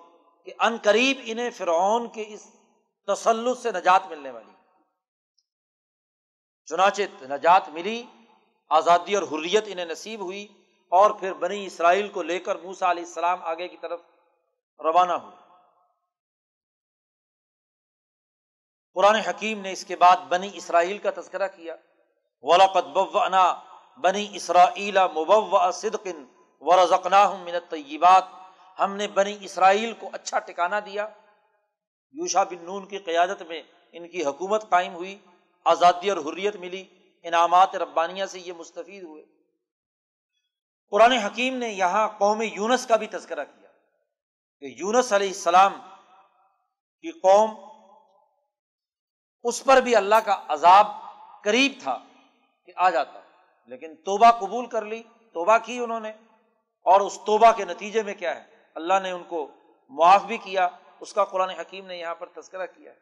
کہ ان قریب انہیں فرعون کے اس تسلط سے نجات ملنے والی۔ چنانچہ نجات ملی، آزادی اور حریت انہیں نصیب ہوئی اور پھر بنی اسرائیل کو لے کر موسا علیہ السلام آگے کی طرف روانہ ہوئے۔ قرآن حکیم نے اس کے بعد بنی اسرائیل کا تذکرہ کیا۔ ولاقت بنا بنی اسرائیل مبوا صدقن و رزقنا من طیبات ہم نے بنی اسرائیل کو اچھا ٹکانا دیا۔ یوشا بن نون کی قیادت میں ان کی حکومت قائم ہوئی، آزادی اور حریت ملی، انعامات ربانیہ سے یہ مستفید ہوئے۔ قرآن حکیم نے یہاں قوم یونس کا بھی تذکرہ کیا کہ یونس علیہ السلام کی قوم اس پر بھی اللہ کا عذاب قریب تھا کہ آ جاتا۔ لیکن توبہ قبول کر لی، توبہ کی انہوں نے۔ اور اس توبہ کے نتیجے میں کیا ہے؟ اللہ نے ان کو معاف بھی کیا، اس کا قرآن حکیم نے یہاں پر تذکرہ کیا ہے۔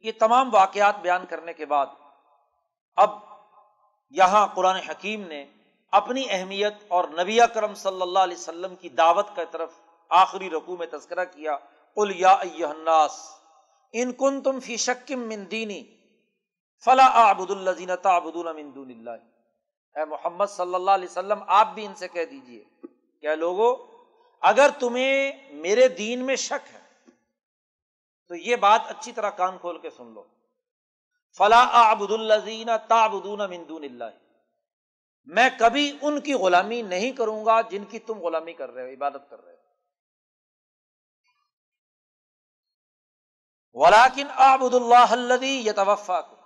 یہ تمام واقعات بیان کرنے کے بعد اب یہاں قرآن حکیم نے اپنی اہمیت اور نبی کرم صلی اللہ علیہ وسلم کی دعوت کا طرف آخری رقو میں تذکرہ کیا۔ قل یا الناس۔ ان کن تم فی شکم من دینی فلا آبد الزین تعبدون من دون اللہ۔ اے محمد صلی اللہ علیہ وسلم، آپ بھی ان سے کہہ دیجیے کیا لوگوں اگر تمہیں میرے دین میں شک ہے، تو یہ بات اچھی طرح کان کھول کے سن لو۔ فلاں آبد الزین تابدون مندون اللہ۔ میں کبھی ان کی غلامی نہیں کروں گا جن کی تم غلامی کر رہے ہو، عبادت کر رہے ہو۔ ولاکن آبد اللہ یہ توفا کو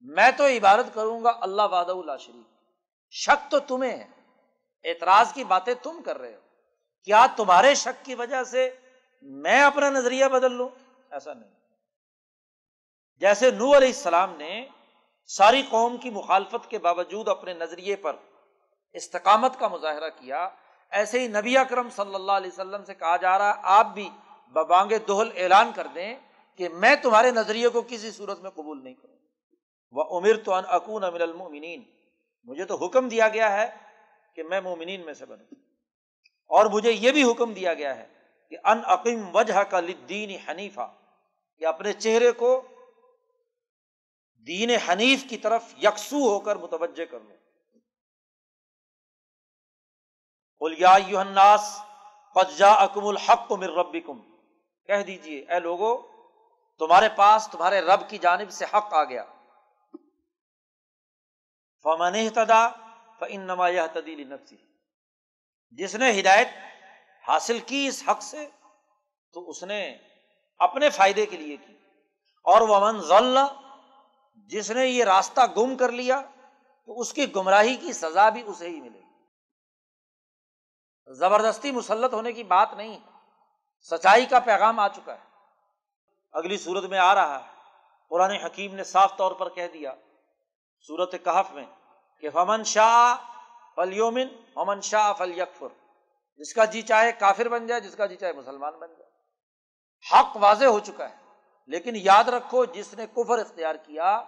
میں تو عبادت کروں گا اللہ واد اللہ شریف شک تو تمہیں ہے اعتراض کی باتیں تم کر رہے ہو۔ کیا تمہارے شک کی وجہ سے میں اپنا نظریہ بدل لوں؟ ایسا نہیں۔ جیسے نو علیہ السلام نے ساری قوم کی مخالفت کے باوجود اپنے نظریے پر استقامت کا مظاہرہ کیا، ایسے ہی نبی اکرم صلی اللہ علیہ وسلم سے کہا جا رہا ہے، آپ بھی ببانگ دوہل اعلان کر دیں کہ میں تمہارے نظریے کو کسی صورت میں قبول نہیں کروں۔ وہ عمر تو ان اکون امر المنین مجھے تو حکم دیا گیا ہے کہ میں مومنین میں سے بنوں۔ اور مجھے یہ بھی حکم دیا گیا ہے کہ ان عقیم وجہ کا لدین حنیفہ کہ اپنے چہرے کو دین حنیف کی طرف یکسو ہو کر متوجہ کر لو الناس فجا اکم الحق مر ربی کم کہہ دیجیے اے لوگو، تمہارے پاس، تمہارے رب کی جانب سے حق آ گیا۔ فمن تدا فن نما یہ تدیل نفسی جس نے ہدایت حاصل کی اس حق سے، تو اس نے اپنے فائدے کے لیے کی۔ اور وہ امن ضلع جس نے یہ راستہ گم کر لیا، تو اس کی گمراہی کی سزا بھی اسے ہی ملے گی۔ زبردستی مسلط ہونے کی بات نہیں سچائی کا پیغام آ چکا ہے۔ اگلی صورت میں آ رہا ہے۔ قرآن حکیم نے صاف طور پر کہہ دیا، صورت کہف میں، کہ فمن شاہ فلیومن امن شاہ فل یکفر جس کا جی چاہے کافر بن جائے، جس کا جی چاہے مسلمان بن جائے۔ حق واضح ہو چکا ہے، لیکن یاد رکھو، جس نے کفر اختیار کیا،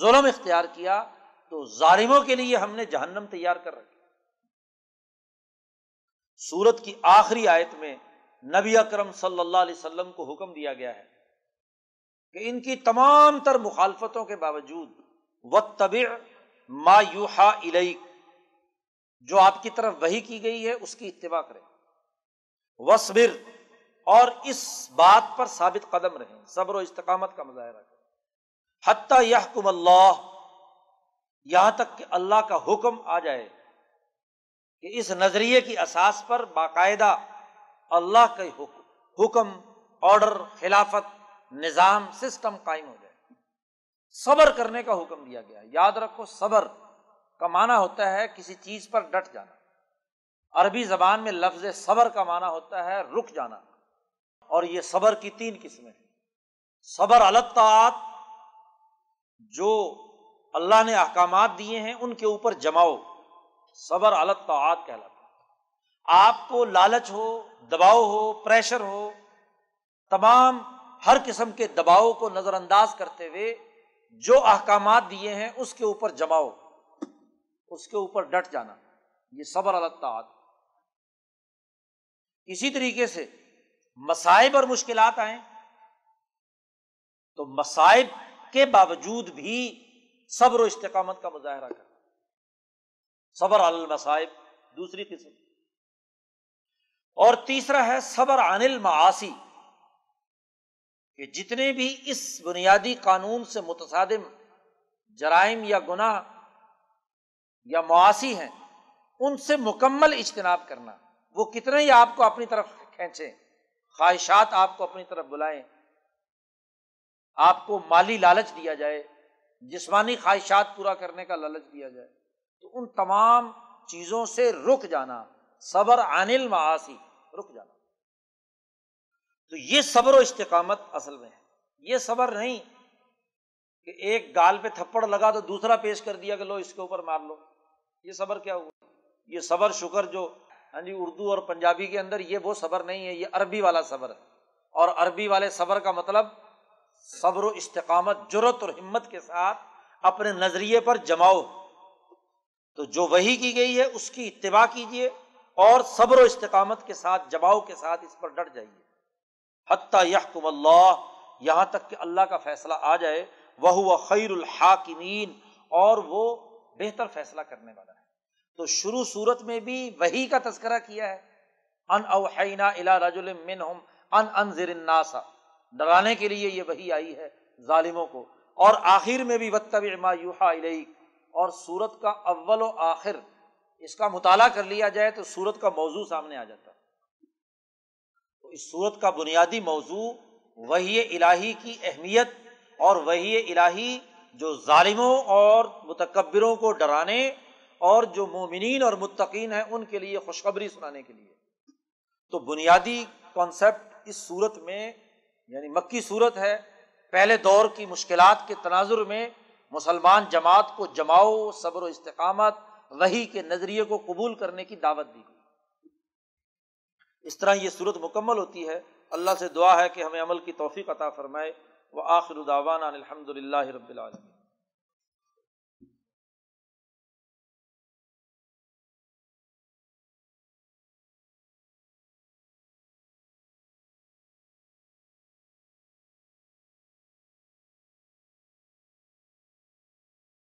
ظلم اختیار کیا، تو ظالموں کے لیے ہم نے جہنم تیار کر رکھی سورت کی آخری آیت میں نبی اکرم صلی اللہ علیہ وسلم کو حکم دیا گیا ہے کہ ان کی تمام تر مخالفتوں کے باوجود و طبع ما یوحا الیک جو آپ کی طرف وہی کی گئی ہے، اس کی اتباع کرے وصبر اور اس بات پر ثابت قدم رہیں۔ صبر و استقامت کا مظاہرہ کریں۔ حتیٰ یہ اللہ یہاں تک کہ اللہ کا حکم آ جائے کہ اس نظریے کی اساس پر باقاعدہ اللہ کے حکم حکم آڈر خلافت، نظام سسٹم قائم ہو جائے۔ صبر کرنے کا حکم دیا گیا۔ ہے یاد رکھو، صبر کا معنی ہوتا ہے کسی چیز پر ڈٹ جانا۔ عربی زبان میں لفظ صبر کا معنی ہوتا ہے رک جانا۔ اور یہ صبر کی تین قسمیں صبر الطاعت جو اللہ نے احکامات دیے ہیں، ان کے اوپر جماؤ۔ صبر الطاعت کہلاتا آپ کو لالچ ہو، دباؤ ہو، پریشر ہو، تمام ہر قسم کے دباؤ کو نظر انداز کرتے ہوئے جو احکامات دیے ہیں اس کے اوپر جماؤ اس کے اوپر ڈٹ جانا، یہ صبر الطاعت۔ اسی طریقے سے مسائب اور مشکلات آئیں تو مسائب کے باوجود بھی صبر و استقامت کا مظاہرہ کر صبر المصائب، دوسری قسم۔ اور تیسرا ہے صبر عن المعاصی، کہ جتنے بھی اس بنیادی قانون سے متصادم، جرائم یا گناہ یا معاشی ہیں، ان سے مکمل اجتناب کرنا۔ وہ کتنے ہی آپ کو اپنی طرف کھینچیں، خواہشات آپ کو اپنی طرف بلائیں، آپ کو مالی لالچ دیا جائے، جسمانی خواہشات پورا کرنے کا لالچ دیا جائے۔ تو ان تمام چیزوں سے رک جانا، صبر عن معاشی رک جانا۔ تو یہ صبر و استقامت اصل میں ہے۔ یہ صبر نہیں کہ ایک گال پہ تھپڑ لگا تو دوسرا پیش کر دیا کہ لو اس کے اوپر مار لو۔ یہ صبر کیا ہوا؟ یہ صبر شکر جو ہاں جی اردو اور پنجابی کے اندر یہ وہ صبر نہیں ہے، یہ عربی والا صبر ہے۔ اور عربی والے صبر کا مطلب صبر و استقامت جرت اور ہمت کے ساتھ اپنے نظریے پر جماؤ۔ تو جو وہی کی گئی ہے، اس کی اتباع کیجیے اور صبر و استقامت کے ساتھ جماؤ کے ساتھ اس پر ڈٹ جائیے۔ حتیٰ یحکم اللہ، یہاں تک کہ اللہ کا فیصلہ آ جائے وہ خیر الحاکمین، اور وہ بہتر فیصلہ کرنے والا ہے۔ تو شروع صورت میں بھی وہی کا تذکرہ کیا ہے۔ ان اوحینا الا رجل منہم ان انذر الناس۔ ڈرانے کے لیے یہ وہی آئی ہے ظالموں کو۔ اور آخر میں بھی وتبع ما یوحا الیک۔ اور سورت کا اول و آخر اس کا مطالعہ کر لیا جائے تو سورت کا موضوع سامنے آ جاتا تو اس صورت کا بنیادی موضوع وہی الہی کی اہمیت اور وہی الہی جو ظالموں اور متکبروں کو ڈرانے اور جو مومنین اور متقین ہیں ان کے لیے خوشخبری سنانے کے لیے۔ تو بنیادی کانسیپٹ اس صورت میں یعنی مکی صورت ہے، پہلے دور کی مشکلات کے تناظر میں مسلمان جماعت کو جماؤ، صبر و استقامت وہی کے نظریے کو قبول کرنے کی دعوت دی گئی۔ اس طرح یہ صورت مکمل ہوتی ہے۔ اللہ سے دعا ہے کہ ہمیں عمل کی توفیق عطا فرمائے۔ وہ آخر داوان الحمد للہ رب العالمین۔